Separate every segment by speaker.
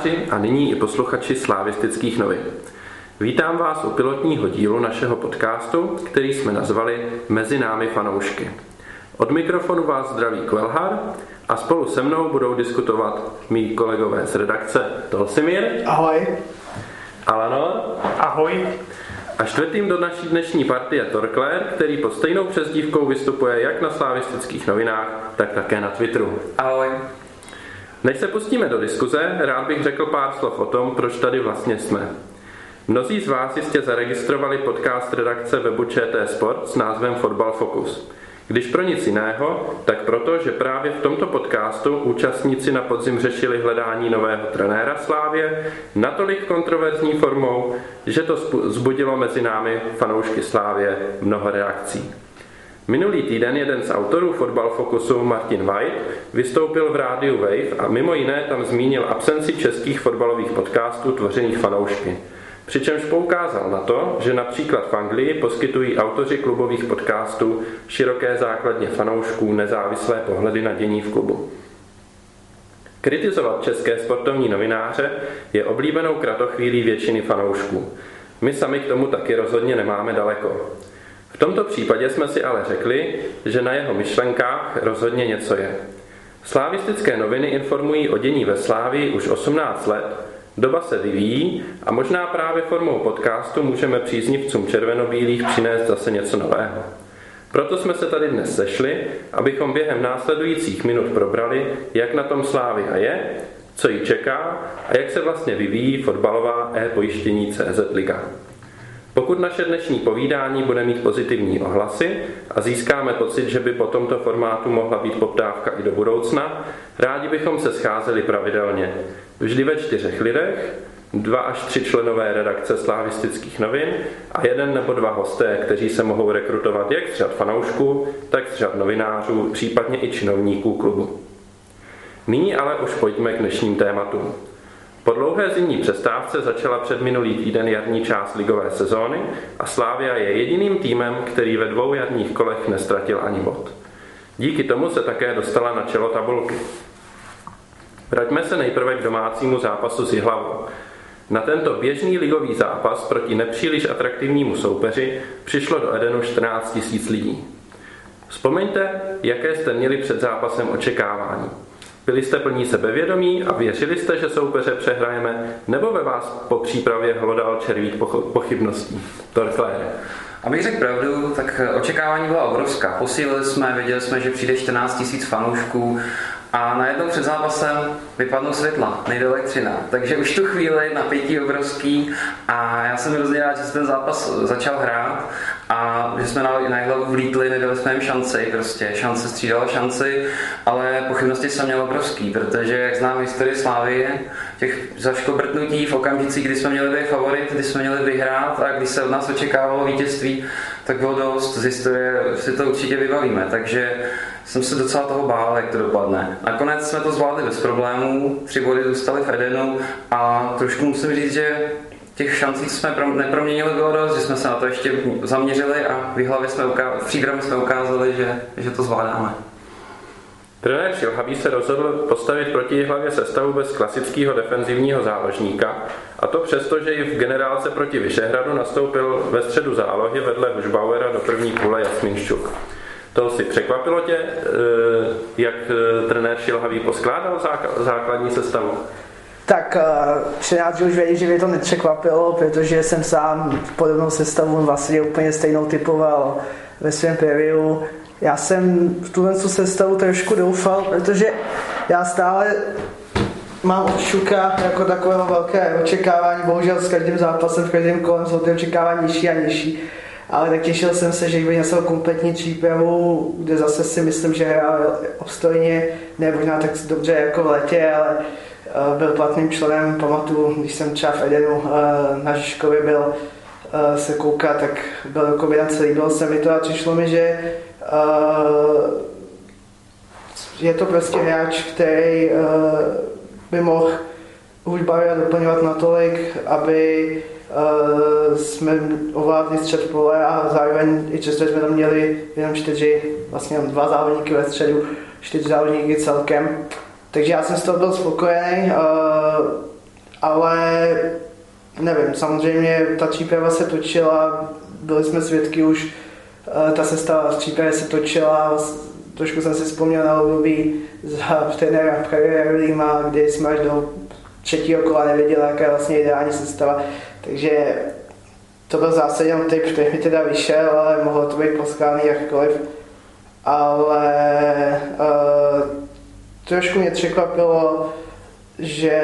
Speaker 1: Čtenáři a nyní i posluchači slávistických novin. Vítám vás u pilotního dílu našeho podcastu, který jsme nazvali Mezi námi fanoušky. Od mikrofonu vás zdraví Kvelhar a spolu se mnou budou diskutovat mý kolegové z redakce Tolsimir.
Speaker 2: Ahoj.
Speaker 1: Alano.
Speaker 2: Ahoj.
Speaker 1: A čtvrtým do naší dnešní party je Torkler, který pod stejnou přezdívkou vystupuje jak na slavistických novinách, tak také na Twitteru.
Speaker 3: Ahoj.
Speaker 1: Než se pustíme do diskuze, rád bych řekl pár slov o tom, proč tady vlastně jsme. Mnozí z vás jistě zaregistrovali podcast redakce webu ČT Sport s názvem Fotbal Focus. Když pro nic jiného, tak proto, že právě v tomto podcastu účastníci na podzim řešili hledání nového trenéra Slávě natolik kontroverzní formou, že to zbudilo mezi námi fanoušky Slávě mnoho reakcí. Minulý týden jeden z autorů Fotbal Focusu, Martin White, vystoupil v rádiu Wave a mimo jiné tam zmínil absenci českých fotbalových podcastů tvořených fanoušky. Přičemž poukázal na to, že například v Anglii poskytují autoři klubových podcastů široké základně fanoušků nezávislé pohledy na dění v klubu. Kritizovat české sportovní novináře je oblíbenou kratochvílí většiny fanoušků. My sami k tomu taky rozhodně nemáme daleko. Tomto případě jsme si ale řekli, že na jeho myšlenkách rozhodně něco je. Slávistické noviny informují o dění ve Slávii už 18 let, doba se vyvíjí a možná právě formou podcastu můžeme příznivcům červenobílých přinést zase něco nového. Proto jsme se tady dnes sešli, abychom během následujících minut probrali, jak na tom Slávia je, co ji čeká a jak se vlastně vyvíjí fotbalová e-pojištění CZ Liga. Pokud naše dnešní povídání bude mít pozitivní ohlasy a získáme pocit, že by po tomto formátu mohla být poptávka i do budoucna, rádi bychom se scházeli pravidelně. Vždy ve čtyřech lidech, dva až tři členové redakce slávistických novin a jeden nebo dva hosté, kteří se mohou rekrutovat jak z řad fanoušků, tak z řad novinářů, případně i činovníků klubu. Nyní ale už pojďme k dnešním tématům. Po dlouhé zimní přestávce začala před minulý týden jarní část ligové sezóny a Slávia je jediným týmem, který ve dvou jarních kolech nestratil ani bod. Díky tomu se také dostala na čelo tabulky. Vraťme se nejprve k domácímu zápasu s Jihlavou. Na tento běžný ligový zápas proti nepříliš atraktivnímu soupeři přišlo do Edenu 14 000 lidí. Vzpomeňte, jaké jste měli před zápasem očekávání. Byli jste plní sebevědomí a věřili jste, že soupeře přehrajeme, nebo ve vás po přípravě hlodal červít pochybností? Torklére.
Speaker 3: Abych řekl pravdu, tak očekávání byla obrovská. Posílili jsme, věděli jsme, že přijde 14 000 fanoušků a najednou před zápasem vypadnou světla, nejde elektřina. Takže už tu chvíli napětí obrovský a já jsem hrozně rád, že se ten zápas začal hrát a že jsme na, na hlavu vlítli, nedali jsme jim šanci, prostě šance střídala šanci, ale pochybnosti jsem měl obrovský, protože jak znám historii Slávy, těch zaškobrtnutí v okamžicích, kdy jsme měli být favorit, kdy jsme měli vyhrát a kdy se od nás očekávalo vítězství, tak dost, z historie si to určitě vybavíme, takže jsem se docela toho bál, jak to dopadne. Nakonec jsme to zvládli bez problémů, tři body zůstaly v Edenu a trošku musím říct, že těch šancí jsme neproměnili bylo dost, že jsme se na to ještě zaměřili a v hlavě jsme ukázali, v jsme ukázali, že, že to zvládáme.
Speaker 1: Trenér Šilhavý se rozhodl postavit proti hlavě sestavu bez klasického defenzivního záložníka, a to přesto, že i v generálce proti Vyšehradu nastoupil ve středu zálohy vedle Hušbauera do první půle Jasmin Ščuk. To si překvapilo tě, eh, jak eh, trenér Šilhavý poskládal základní sestavu?
Speaker 2: Tak čtenáři už vědí, že mě to nepřekvapilo, protože jsem sám podobnou sestavu vlastně úplně stejnou typoval ve svém preview. Já jsem v tuhle sestavu trošku doufal, protože já stále mám od Šuka jako takového velké očekávání, bohužel s každým zápasem, v každém kolem jsou ty očekávání nižší a nižší. Ale tak těšil jsem se, že bych měl kompletní přípravu, kde zase si myslím, že hrál obstojně, ne možná tak dobře jako v letě, ale uh, byl platným členem, pamatuju, když jsem třeba v Edenu uh, na Žižkovi byl uh, se koukat, tak byl kombinace, líbilo se mi to a přišlo mi, že je to prostě hráč, který by mohl hudba doplňovat natolik, aby uh, jsme ovládli střed pole a zároveň i často jsme tam měli jenom čtyři, vlastně dva závodníky ve středu, čtyři závodníky celkem, takže já jsem z toho byl spokojený, ale nevím, samozřejmě ta příprava se točila, byli jsme svědky už, ta sestava z přípravy se točila, trošku jsem si vzpomněl na období za trenéra Premier Lima, kdy jsme až do třetího kola nevěděli, jaká je vlastně ideální sestava. Takže to byl zásadně typ, který mi teda vyšel, ale mohlo to být poskládaný jakkoliv. Ale uh, trošku mě překvapilo, že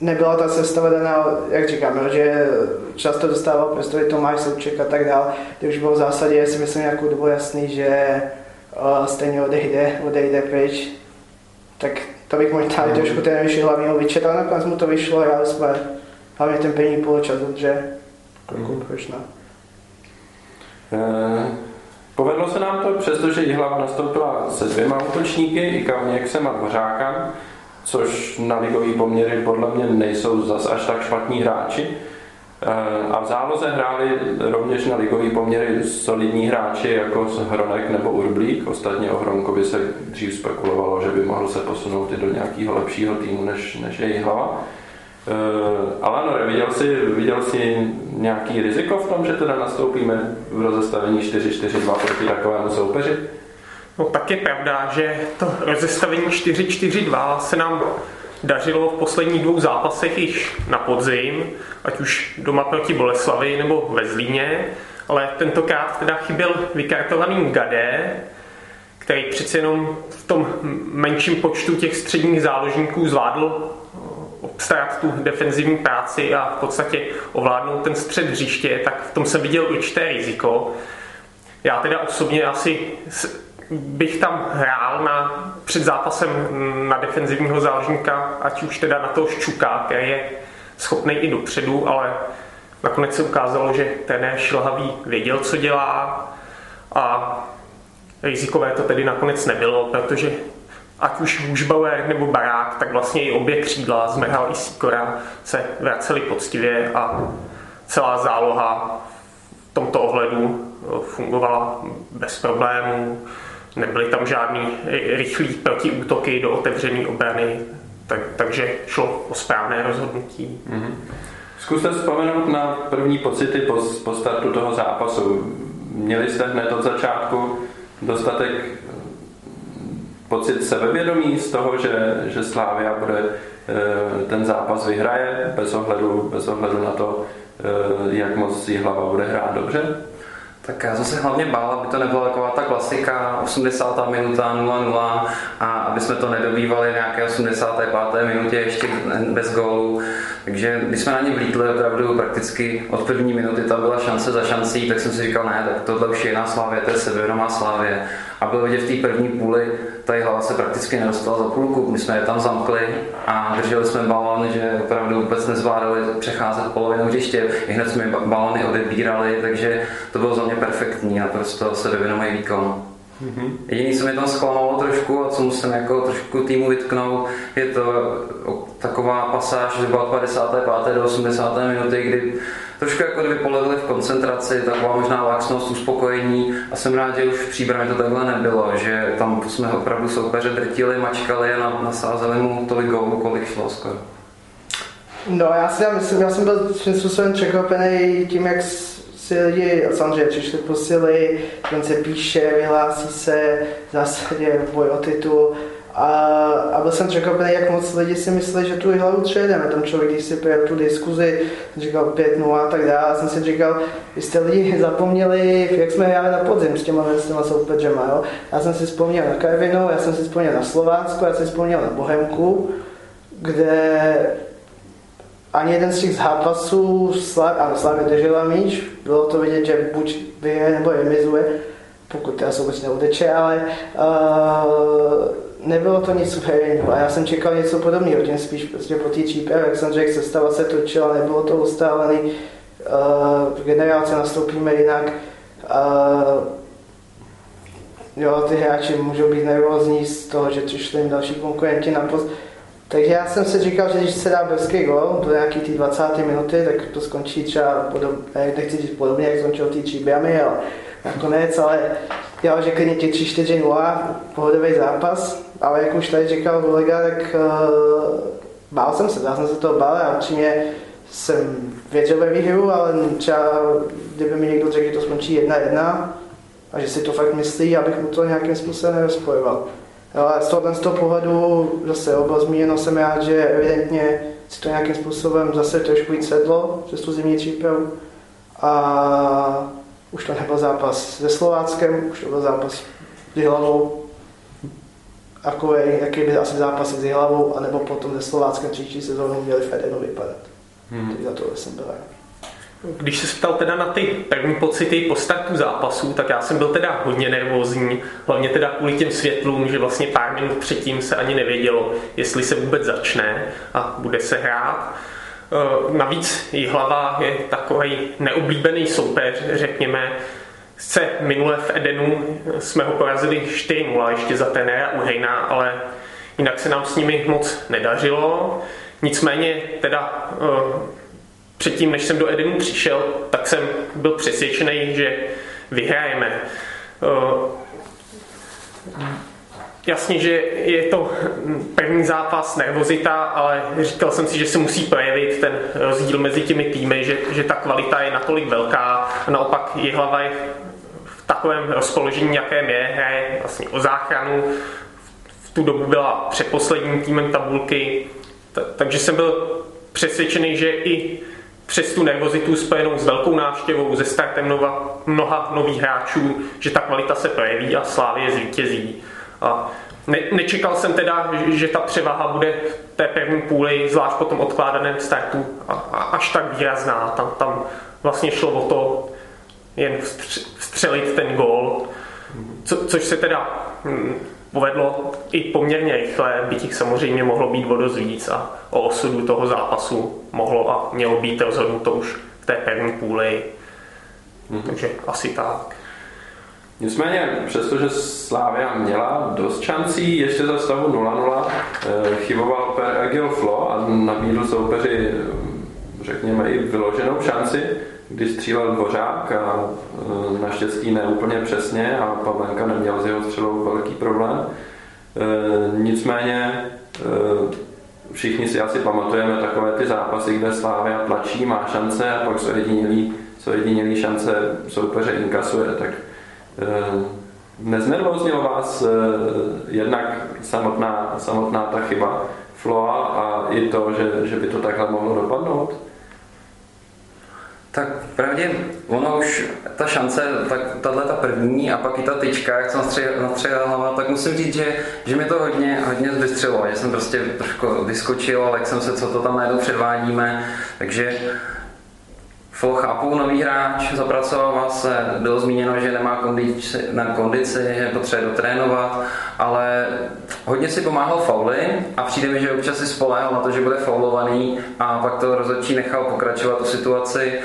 Speaker 2: nebyla ta sestava daná, jak říkám, že často dostával prostory Tomáš Souček a tak dále, kde už bylo v zásadě, si myslím, nějakou dobu jasný, že uh, stejně odejde, odejde pryč. Tak to bych možná mm. trošku ten vyšší hlavního vyčet, ale nakonec mu to vyšlo, já jsme hlavně ten první poločas dobře. Mm. Proč ne?
Speaker 1: Uh, povedlo se nám to, přestože Jihlava nastoupila se dvěma útočníky, i Kalněksem a Dvořákem, což na ligový poměry podle mě nejsou zas až tak špatní hráči. Eh, a v záloze hráli rovněž na ligový poměry solidní hráči jako Hronek nebo Urblík. Ostatně o Hronkovi se dřív spekulovalo, že by mohl se posunout i do nějakého lepšího týmu než, než je hlava. Uh, Alanore, viděl jsi, viděl jsi nějaký riziko v tom, že teda nastoupíme v rozestavení 4-4-2 proti takovému soupeři?
Speaker 4: No tak je pravda, že to rozestavení 4-4-2 se nám dařilo v posledních dvou zápasech již na podzim, ať už doma proti Boleslavi nebo ve Zlíně, ale tentokrát teda chyběl vykartovaný Gadé, který přece jenom v tom menším počtu těch středních záložníků zvládl obstarat tu defenzivní práci a v podstatě ovládnout ten střed hřiště, tak v tom jsem viděl určité riziko. Já teda osobně asi bych tam hrál na, před zápasem na defenzivního záložníka, ať už teda na toho Ščuka, který je schopný i dopředu, ale nakonec se ukázalo, že ten Šilhavý věděl, co dělá a rizikové to tedy nakonec nebylo, protože ať už Hušbauer nebo Barák, tak vlastně i obě křídla, Zmrhal i Sikora, se vraceli poctivě a celá záloha v tomto ohledu fungovala bez problémů nebyly tam žádný rychlý protiútoky do otevřené obrany, tak, takže šlo o správné rozhodnutí. Mm-hmm.
Speaker 1: Zkuste vzpomenout na první pocity po, po startu toho zápasu. Měli jste hned od začátku dostatek pocit sebevědomí z toho, že, že Slávia bude eh, ten zápas vyhraje bez ohledu, bez ohledu na to, eh, jak moc si hlava bude hrát dobře?
Speaker 3: Tak já jsem se hlavně bál, aby to nebyla taková ta klasika 80. minuta 0-0 a aby jsme to nedobývali nějaké 85. minutě ještě bez gólu. Takže když jsme na ně vlítli opravdu prakticky od první minuty, tam byla šance za šancí, tak jsem si říkal, ne, tak tohle už je jiná slávě, to je sebevědomá slávě. A bylo vidět v té první půli, ta hlava se prakticky nedostala za půlku. My jsme je tam zamkli a drželi jsme balony, že opravdu vůbec nezvládali přecházet polovinu hřiště. I hned jsme balony odebírali, takže to bylo za mě perfektní a prostě se vyvinomý výkon. Mm-hmm. Jediný, co mě tam zklamalo trošku a co musím jako trošku týmu vytknout, je to taková pasáž zhruba od 55. do 80. minuty, kdy trošku jako kdyby polevili v koncentraci, taková možná laxnost, uspokojení a jsem rád, že už v příbrami to takhle nebylo, že tam jsme opravdu soupeře drtili, mačkali a nasázeli mu tolik gólů, kolik šlo skoro.
Speaker 2: No já si já myslím, já jsem byl svým způsobem překvapený tím, jak si lidi, samozřejmě přišli posily, on se píše, vyhlásí se v zásadě boj o titul a, a byl jsem překvapený, jak moc lidi si myslí, že tu hlavu přejedeme. Tam člověk, když si pojel tu diskuzi, říkal 5 a tak dále, a jsem si říkal, vy jste lidi zapomněli, jak jsme hráli na podzim s těma, s těma soupeřema, jo? Já jsem si vzpomněl na Karvinu, já jsem si vzpomněl na Slovácko, já jsem si vzpomněl na Bohemku, kde ani jeden z těch zápasů Slav, ano, Slavě držela míč, bylo to vidět, že buď vyhraje nebo remizuje, pokud teda soupeř neuteče, ale uh, nebylo to nic suverénního a já jsem čekal něco podobného, tím spíš prostě po té čípe, jak jsem řekl, sestava se točila, nebylo to ustálený, uh, generace nastoupíme jinak, uh, jo, ty hráči můžou být nervózní z toho, že přišli další konkurenti na post, takže já jsem si říkal, že když se dá brzký gol do nějaký té 20. minuty, tak to skončí třeba podobně, nechci říct podobně, jak skončil ty Čibiami, ale nakonec, ale jo, že klidně ti 3-4-0, pohodový zápas, ale jak už tady říkal kolega, tak uh, bál jsem se, já jsem se toho bál a určitě jsem věděl ve výhru, ale třeba kdyby mi někdo řekl, že to skončí 1-1 a že si to fakt myslí, abych mu to nějakým způsobem nerozpojoval. Ale z toho, z toho pohledu zase bylo zmíněno, jsem rád, že evidentně si to nějakým způsobem zase trošku víc sedlo přes tu zimní přípravu. A už to nebyl zápas se Slováckem, už to byl zápas s hlavou. Takový, jaký by asi zápasy s hlavou, anebo potom se Slováckem příští sezónu měli v Edenu vypadat. Hmm. za to jsem byl
Speaker 4: Když se ptal teda na ty první pocity po startu zápasu, tak já jsem byl teda hodně nervózní, hlavně teda kvůli těm světlům, že vlastně pár minut předtím se ani nevědělo, jestli se vůbec začne a bude se hrát. Eh, navíc hlava je takový neoblíbený soupeř, řekněme. Se minule v Edenu jsme ho porazili 4-0 ještě za trenéra Uhejna, ale jinak se nám s nimi moc nedařilo. Nicméně teda eh, předtím, než jsem do Edenu přišel, tak jsem byl přesvědčený, že vyhrajeme. Eh, Jasně, že je to první zápas, nervozita, ale říkal jsem si, že se musí projevit ten rozdíl mezi těmi týmy, že, že ta kvalita je natolik velká a naopak je hlava je v takovém rozpoložení, jakém je, hraje vlastně o záchranu. V tu dobu byla předposledním týmem tabulky, takže jsem byl přesvědčený, že i přes tu nervozitu spojenou s velkou návštěvou, ze startem nova, mnoha nových hráčů, že ta kvalita se projeví a Slávě zvítězí. A ne, nečekal jsem teda, že ta převaha bude v té první půli, zvlášť po tom odkládaném startu, a, a, až tak výrazná. Tam, tam vlastně šlo o to jen vstřelit ten gól, co, což se teda hm, povedlo i poměrně rychle, by těch samozřejmě mohlo být o dost víc a o osudu toho zápasu mohlo a mělo být rozhodnuto už v té první půli. Mm-hmm. Takže asi tak.
Speaker 1: Nicméně, přestože Slávia měla dost šancí, ještě za stavu 0-0 eh, chyboval Per Agil Flo a nabídl soupeři, řekněme, i vyloženou šanci, když střílel Dvořák a eh, naštěstí ne úplně přesně a Pavlenka neměl s jeho střelou velký problém. Eh, nicméně všichni si asi pamatujeme takové ty zápasy, kde Slávia tlačí, má šance a pak jsou jedinělý, jsou jedinělý šance soupeře inkasuje, tak neznervoznilo vás jednak samotná, samotná ta chyba Floa a i to, že, že by to takhle mohlo dopadnout?
Speaker 3: Tak pravdě, ono už, ta šance, tak tahle ta první a pak i ta tyčka, jak jsem natřel hlava, tak musím říct, že, že mi to hodně, hodně zbystřilo, že jsem prostě trošku vyskočil, ale jak jsem se, co to tam najednou předvádíme, takže Flo chápu, nový hráč, zapracoval se, bylo zmíněno, že nemá kondici, na kondici, že potřebuje dotrénovat, ale hodně si pomáhal fauly a přijde mi, že občas si spoléhal na to, že bude faulovaný a pak to rozhodčí nechal pokračovat tu situaci.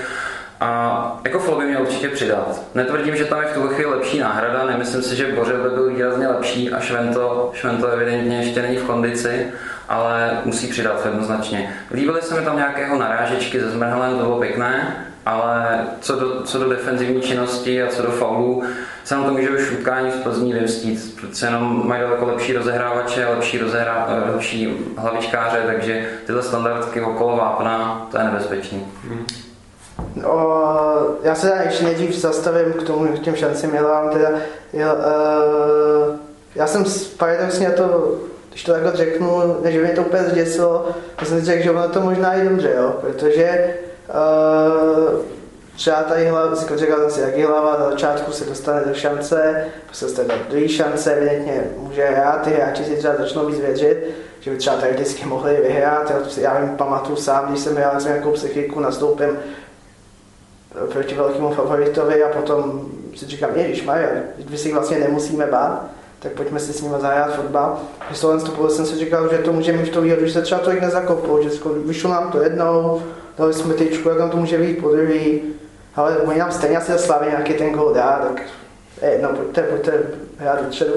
Speaker 3: A jako flow by měl určitě přidat. Netvrdím, že tam je v tuhle chvíli lepší náhrada, nemyslím si, že Bořil by byl výrazně lepší a Švento, Švento evidentně ještě není v kondici, ale musí přidat jednoznačně. Líbily se mi tam nějakého narážečky ze Zmrhelem, to bylo pěkné, ale co do, co do defenzivní činnosti a co do faulů, se nám to může už v utkání v Plzní vymstít. Protože jenom mají daleko lepší rozehrávače, lepší, rozehrá, lepší hlavičkáře, takže tyhle standardky okolo vápna, to je nebezpečný. Hmm.
Speaker 2: No, já se ještě nejdřív zastavím k tomu, k těm šancím mělám. Teda, já, uh, já jsem paradoxně to, když to takhle řeknu, by mě to úplně zděsilo, já jsem si řekl, že ono to možná i dobře, jo, protože uh, třeba tady hlava, říkal jsem si, jaký hlava na začátku se dostane do šance, pak se dostane do druhé šance, evidentně může hrát, ty hráči si třeba začnou víc věřit, že by třeba tady vždycky mohli vyhrát, já vím, pamatuju sám, když jsem hrál, jsem nějakou psychiku, nastoupím proti velkému favoritovi a potom si říkám, ježiš Maria, vy si vlastně nemusíme bát, tak pojďme si s nimi zahrát fotbal. Tohle to jsem si říkal, že to může mít v to výhodu, že se třeba tolik nezakoplo, že vyšlo nám to jednou, dali jsme tyčku, jak nám to může být po druhý, ale oni nám stejně asi zaslaví nějaký ten gol dá, tak je jedno, pojďte, pojďte hrát dopředu.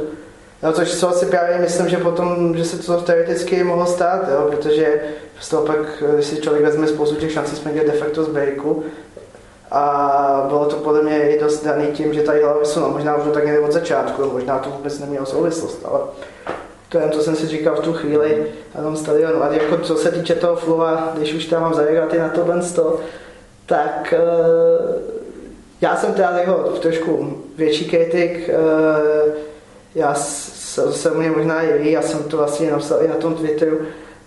Speaker 2: No, což co si právě myslím, že potom, že se to teoreticky mohlo stát, jo, protože z toho pak, když si člověk vezme spoustu těch šancí, jsme dělali de facto z breaku, A bylo to podle mě i dost daný tím, že tady hlavy jsou, no, možná už to tak někde od začátku, možná to vůbec nemělo souvislost, ale to jen to jsem si říkal v tu chvíli na tom stadionu. A jako co se týče toho flova, když už tam mám zareagovat na tohle sto, tak uh, já jsem teda jeho trošku větší kritik. Uh, já se mě možná i ví, já jsem to vlastně napsal i na tom Twitteru,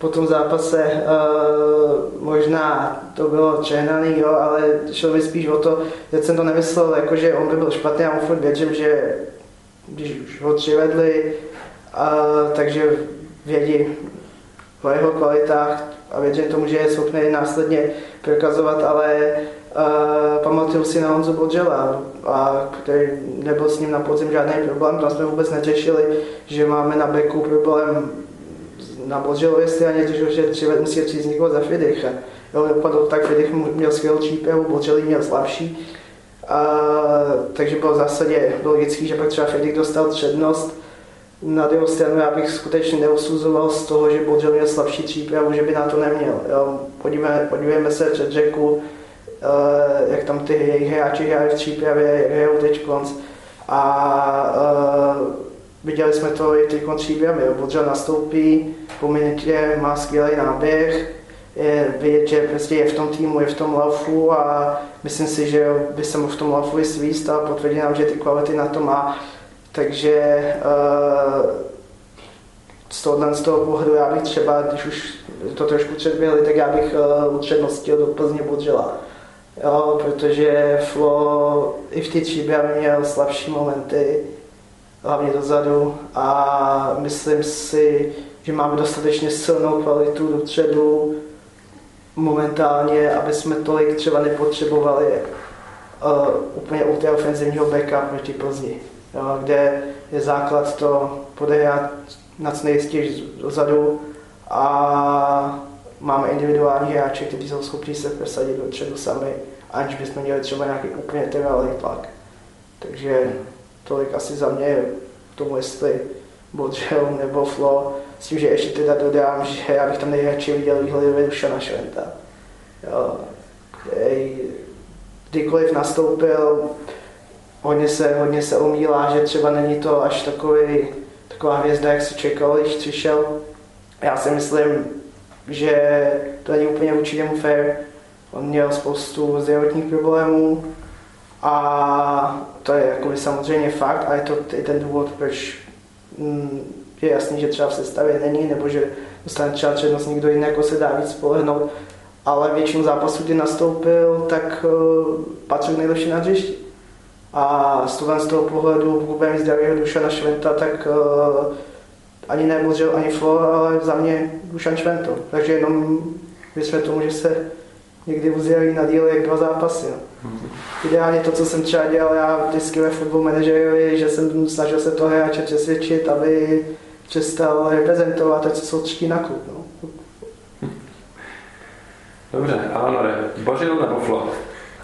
Speaker 2: po tom zápase uh, možná to bylo přehnaný, jo, ale šlo mi spíš o to, že jsem to nemyslel, jako že on by byl špatný, já mu furt věřím, že když už ho přivedli, uh, takže vědí o jeho kvalitách a věřím tomu, že je schopný následně prokazovat, ale uh, pamatuju si na Honzu Bodžela, a který nebyl s ním na podzim žádný problém, tam jsme vůbec neřešili, že máme na beku problém na Bodželově straně, že třeba musí přijít z někoho za Friedricha. Jo, dopadlo tak, Friedrich měl skvělou čípehu, Bodželý měl slabší. A, takže bylo v zásadě logický, že pak třeba Friedrich dostal přednost. Na druhou stranu já bych skutečně neusuzoval z toho, že Bodžel měl slabší přípravu, že by na to neměl. Jo. Podívejme, podívejme se před řeku, eh, jak tam ty jejich hráči hrají v přípravě, jak hrajou teď konc. A uh, viděli jsme to i teď příběhem, Bodžel nastoupí, po minutě má skvělý náběh, je vidět, že prostě je v tom týmu, je v tom laufu a myslím si, že by se mu v tom laufu i svíst a potvrdí nám, že ty kvality na to má. Takže uh, z tohohle z toho pohledu já bych třeba, když už to trošku předběhli, tak já bych uh, upřednostil do Plzně Budžela. Jo, protože Flo i v té tříbě měl slabší momenty, hlavně dozadu a myslím si, že máme dostatečně silnou kvalitu dopředu momentálně, aby jsme tolik třeba nepotřebovali uh, úplně u té ofenzivního backa proti Plzni, jo, kde je základ to podehrát na co nejistěji dozadu a máme individuální hráče, kteří jsou schopni se presadit dopředu sami, aniž bychom měli třeba nějaký úplně trvalý tlak. Takže tolik asi za mě k tomu, jestli Bodřel nebo Flo, s tím, že ještě teda dodám, že já bych tam nejradši viděl výhledově Dušana Šventa. Jo, kdykoliv nastoupil, hodně se, hodně se omílá, že třeba není to až takový, taková hvězda, jak si čekal, když přišel. Já si myslím, že to není úplně vůči němu fair. On měl spoustu zdravotních problémů a to je jako samozřejmě fakt a je to i ten důvod, proč mm, je jasný, že třeba v sestavě není, nebo že dostane třeba přednost někdo jiný, jako se dá víc spolehnout, ale většinu zápasů, kdy nastoupil, tak uh, patřil nejlepší na hřišti. A z toho, z toho pohledu, mít zdravého Dušana Šventa, tak uh, ani ne ani Flo, ale za mě Dušan Švento. Takže jenom věřme tomu, že se někdy uzjeli na díl jak dva zápasy. No. Hmm. Ideálně to, co jsem třeba dělal já vždycky ve football managerovi, že jsem snažil se toho hráče přesvědčit, aby přestal reprezentovat, ať se soustředí na klub. No.
Speaker 1: Dobře, Alanore, Bořil nebo Flo?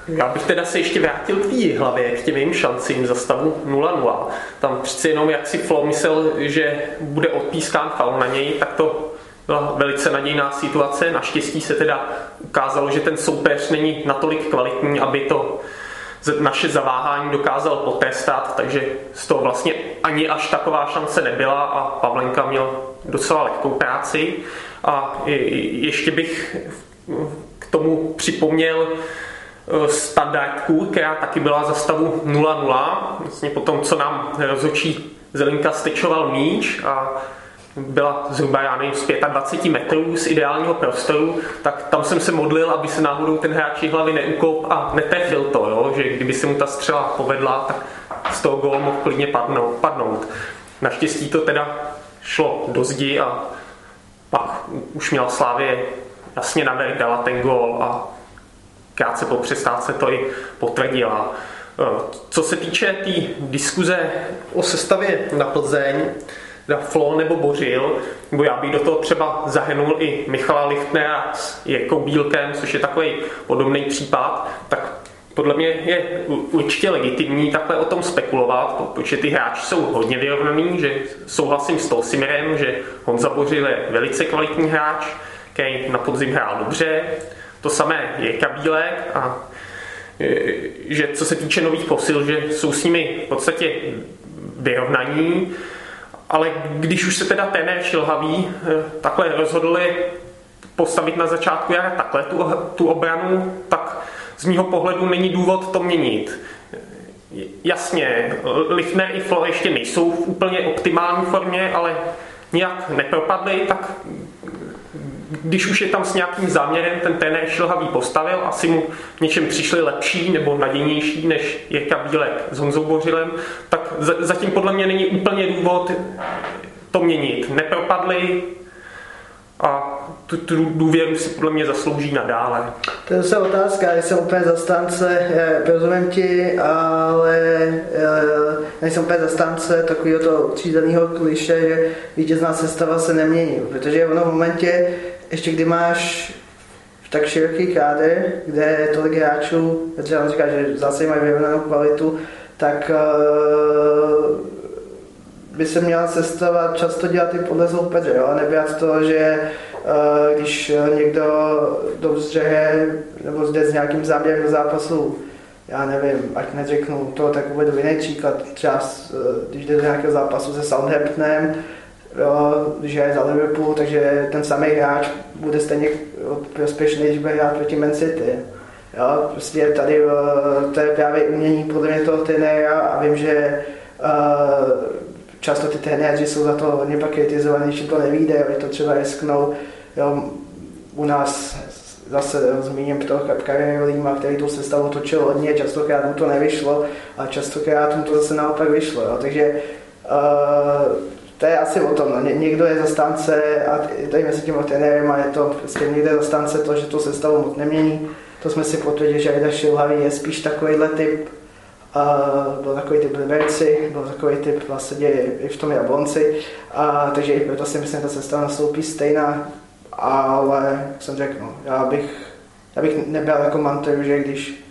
Speaker 4: Já bych teda se ještě vrátil k té hlavě, k těm jejím šancím za stavu 0-0. Tam přeci jenom, jak si Flo myslel, že bude odpískán faul na něj, tak to byla velice nadějná situace. Naštěstí se teda ukázalo, že ten soupeř není natolik kvalitní, aby to naše zaváhání dokázal potrestat, takže z toho vlastně ani až taková šance nebyla a Pavlenka měl docela lehkou práci. A ještě bych k tomu připomněl eh, standardku, která taky byla za stavu 0-0. Vlastně po tom, co nám rozhodčí Zelinka stečoval míč a byla zhruba, já nevím, z 25 metrů z ideálního prostoru, tak tam jsem se modlil, aby se náhodou ten hráč hlavy neukop a netrefil to, jo? že kdyby se mu ta střela povedla, tak z toho gól mohl klidně padnout. padnout. Naštěstí to teda šlo do zdi a pak už měla Slávě jasně navrh, dala ten gól a krátce po přestávce to i potvrdila. Co se týče té tý diskuze o sestavě na Plzeň, teda Flo nebo Bořil, nebo já bych do toho třeba zahrnul i Michala Lichtnera s Jirkou Bílkem, což je takový podobný případ, tak podle mě je určitě legitimní takhle o tom spekulovat, protože ty hráči jsou hodně vyrovnaný, že souhlasím s Tolsimirem, že Honza Bořil je velice kvalitní hráč, který na podzim hrál dobře, to samé je Kabílek a že co se týče nových posil, že jsou s nimi v podstatě vyrovnaní, ale když už se teda trenér Šilhavý takhle rozhodli postavit na začátku jara takhle tu, tu obranu, tak z mýho pohledu není důvod to měnit. Jasně, Lichner i Flo ještě nejsou v úplně optimální formě, ale nějak nepropadli, tak když už je tam s nějakým záměrem ten trenér šilhavý postavil, asi mu něčem přišli lepší nebo nadějnější než Jirka Bílek s Honzou Bořilem, tak zatím podle mě není úplně důvod to měnit. Nepropadli, a tu, tu důvěru si podle mě zaslouží nadále.
Speaker 2: To je zase otázka, jsem úplně zastánce, rozumím ti, ale eh, nejsem úplně zastánce takového to třízeného kliše, že vítězná sestava se nemění, protože v v momentě, ještě kdy máš tak široký kádr, kde je tolik hráčů, třeba on říká, že zase mají vyrovnanou kvalitu, tak uh, by se měla sestava často dělat i podle soupeře, jo? nebrat to, že uh, když někdo dobře nebo zde s nějakým záběrem do zápasu, já nevím, ať neřeknu to, tak uvedu jiný příklad, třeba uh, když jde do nějakého zápasu se Southamptonem, když je za Liverpool, takže ten samý hráč bude stejně prospěšný, když bude hrát proti Man City. Jo, prostě tady uh, to je právě umění podle mě toho trenéra a vím, že uh, často ty trenéři jsou za to hodně pak kritizovaní, že to nevíde, oni to třeba risknou. Jo, u nás zase zmíním toho Kariéru Lima, který tu sestavu točil hodně, častokrát mu to nevyšlo a častokrát mu to zase naopak vyšlo. Jo. Takže uh, to je asi o tom. No. Ně, někdo je zastánce a tady mezi těmi trenérem je to prostě někde zastánce to, že tu sestavu moc nemění. To jsme si potvrdili, že Aida Šilhavý je spíš takovýhle typ a byl takový typ Liberci, byl takový typ vlastně i v tom Jablonci, a, takže i proto si myslím, že ta sestava nastoupí stejná, ale jak jsem řekl, no, já bych, já bych nebral jako mantru, že když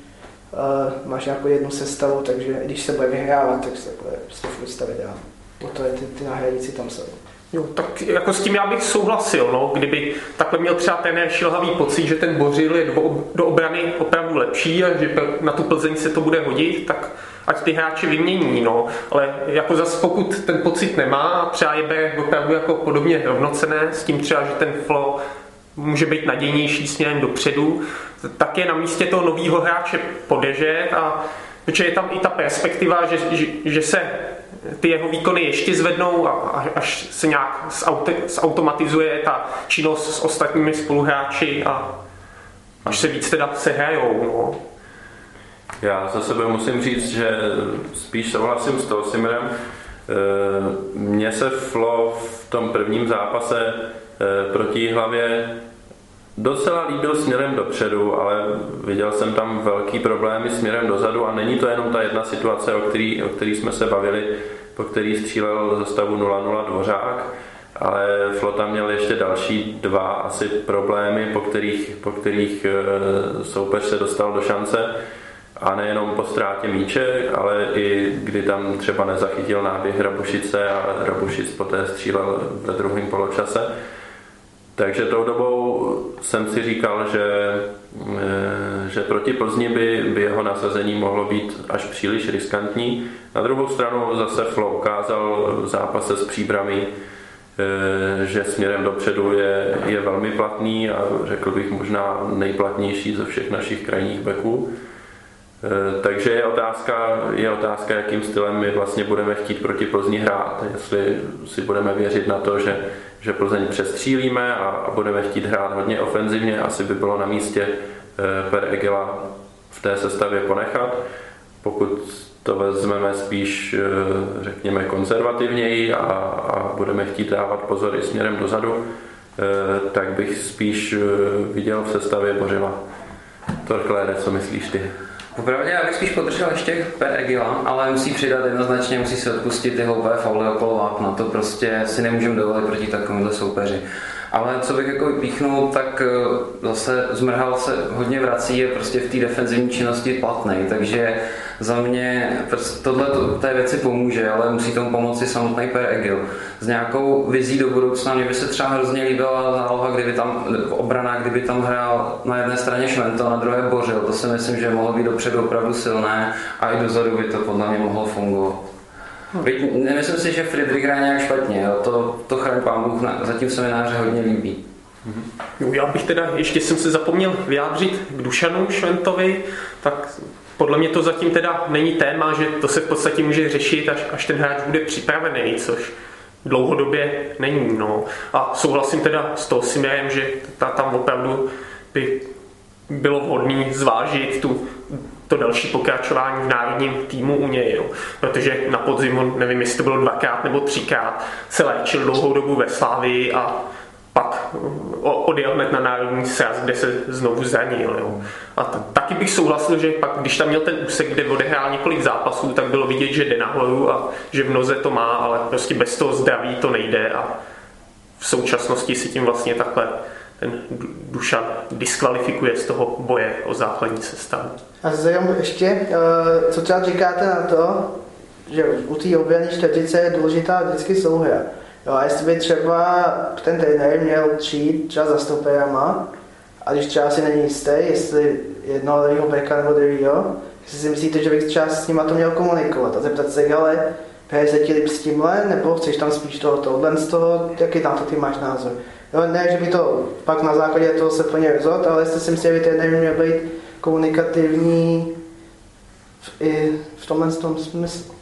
Speaker 2: uh, máš nějakou jednu sestavu, takže když se bude vyhrávat, tak se bude prostě furt stavit dál. O to je ty, ty náhradníci tam jsou.
Speaker 4: Jo, tak jako s tím já bych souhlasil, no, kdyby takhle měl třeba ten šilhavý pocit, že ten Bořil je do, do obrany opravdu lepší a že na tu Plzeň se to bude hodit, tak ať ty hráči vymění, no. Ale jako zase pokud ten pocit nemá a třeba je bere opravdu jako podobně rovnocené s tím třeba, že ten flow může být nadějnější směrem dopředu, tak je na místě toho nového hráče podržet a protože je tam i ta perspektiva, že, že, že se ty jeho výkony ještě zvednou a až se nějak zautomatizuje ta činnost s ostatními spoluhráči a až se víc teda sehrajou. No.
Speaker 1: Já za sebe musím říct, že spíš souhlasím s Tolsimerem. E, mně se Flo v tom prvním zápase e, proti hlavě docela líbil směrem dopředu, ale viděl jsem tam velký problémy směrem dozadu a není to jenom ta jedna situace, o který, o který jsme se bavili, po který střílel ze stavu 0-0 Dvořák, ale Flota měl ještě další dva asi problémy, po kterých, po kterých e, soupeř se dostal do šance a nejenom po ztrátě míče, ale i kdy tam třeba nezachytil náběh Rabušice a Rabušic poté střílel ve druhém poločase. Takže tou dobou jsem si říkal, že, eh, že proti Plzni by, by jeho nasazení mohlo být až příliš riskantní. Na druhou stranu zase Flo ukázal v zápase s příbrami, eh, že směrem dopředu je, je velmi platný a řekl bych možná nejplatnější ze všech našich krajních beků. Eh, takže je otázka, je otázka, jakým stylem my vlastně budeme chtít proti Plzni hrát. Jestli si budeme věřit na to, že že Plzeň přestřílíme a, a budeme chtít hrát hodně ofenzivně, asi by bylo na místě eh, Per Egela v té sestavě ponechat. Pokud to vezmeme spíš, eh, řekněme, konzervativněji a, a budeme chtít dávat pozor i směrem dozadu, tak bych spíš viděl v sestavě Bořila. Torklére, co myslíš ty?
Speaker 3: Popravdě já bych spíš podržel ještě Per Egila, ale musí přidat jednoznačně, musí si odpustit ty hloupé fauly okolo vápna. To prostě si nemůžeme dovolit proti takovémhle soupeři. Ale co bych jako píchnul, tak eh, zase zmrhal se hodně vrací, je prostě v té defenzivní činnosti platný, takže Za mě prostě tohle to, té věci pomůže, ale musí tomu pomoci samotný Per Egil. S nějakou vizí do budoucna mě by se třeba hrozně líbila záloha, kdyby tam obrana, kdyby tam hrál na jedné straně Švento, na druhé Bořil. To si myslím, že mohlo být dopředu opravdu silné a i dozadu by to podle mě mohlo fungovat. Byť nemyslím si, že Friedrich hraje nějak špatně, jo. to, to chraň pán Bůh zatím se mi na hodně líbí.
Speaker 4: Jo, já bych teda, ještě jsem se zapomněl vyjádřit k Dušanu Šventovi, tak podle mě to zatím teda není téma, že to se v podstatě může řešit, až, až ten hráč bude připravený, což dlouhodobě není. No. A souhlasím teda s tou Simirem, že ta, tam opravdu by bylo vhodné zvážit tu to další pokračování v národním týmu u něj, jo. protože na podzimu, nevím, jestli to bylo dvakrát nebo třikrát, se léčil dlouhou dobu ve Slávii a pak odjel hned na národní sraz, kde se znovu zranil. Jo. A t- taky bych souhlasil, že pak, když tam měl ten úsek, kde odehrál několik zápasů, tak bylo vidět, že jde nahoru a že v noze to má, ale prostě bez toho zdraví to nejde a v současnosti si tím vlastně takhle ten Dušan diskvalifikuje z toho boje o základní sestavu.
Speaker 2: A zajímavé ještě, eh, co třeba říkáte na to, že u té obrany čtvrtice je důležitá vždycky souhra. Jo, a jestli by třeba ten trenér měl přijít třeba za stoperama, a když třeba si není jistý, jestli jednoho levýho beka nebo druhýho, jestli si myslíte, že bych třeba s nima to měl komunikovat a zeptat se, ale hraje se ti líp s tímhle, nebo chceš tam spíš toho, tohle z toho, jaký tam to ty máš názor? Jo, ne, že by to pak na základě toho se plně rozhodl, ale jestli si myslíte, že by trenér měl být komunikativní v, i v tomhle tom smyslu.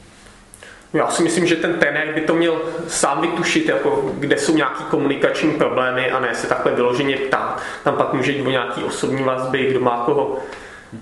Speaker 4: Já si myslím, že ten trenér by to měl sám vytušit, jako kde jsou nějaký komunikační problémy a ne se takhle vyloženě ptát. Tam pak může jít o nějaký osobní vazby, kdo má koho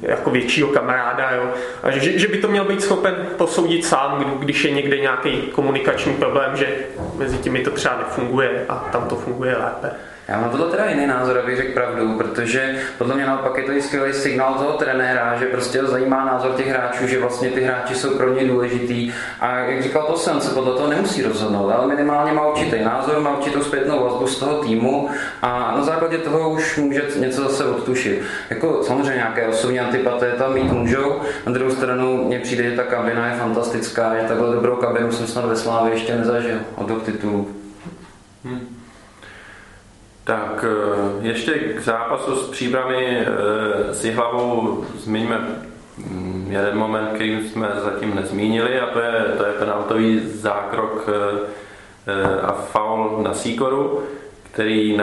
Speaker 4: jako většího kamaráda. Jo. A že, že by to měl být schopen posoudit sám, když je někde nějaký komunikační problém, že mezi těmi to třeba nefunguje a tam to funguje lépe.
Speaker 3: Já mám tohle teda jiný názor, abych řekl pravdu, protože podle mě naopak je to i skvělý signál toho trenéra, že prostě ho zajímá názor těch hráčů, že vlastně ty hráči jsou pro ně důležitý. A jak říkal to jsem, se podle toho nemusí rozhodnout, ale minimálně má určitý názor, má určitou zpětnou vazbu z toho týmu a na základě toho už může něco zase odtušit. Jako samozřejmě nějaké osobní antipatie tam mít můžou, na druhou stranu mně přijde, že ta kabina je fantastická, že takhle dobrou kabinu jsem snad ve Slávě ještě nezažil od titulů. Hmm.
Speaker 1: Tak eh, ještě k zápasu s příbrami eh, s Jihlavou zmiňme mm, jeden moment, který jsme zatím nezmínili a to je, to je penaltový zákrok eh, a faul na Sýkoru, který,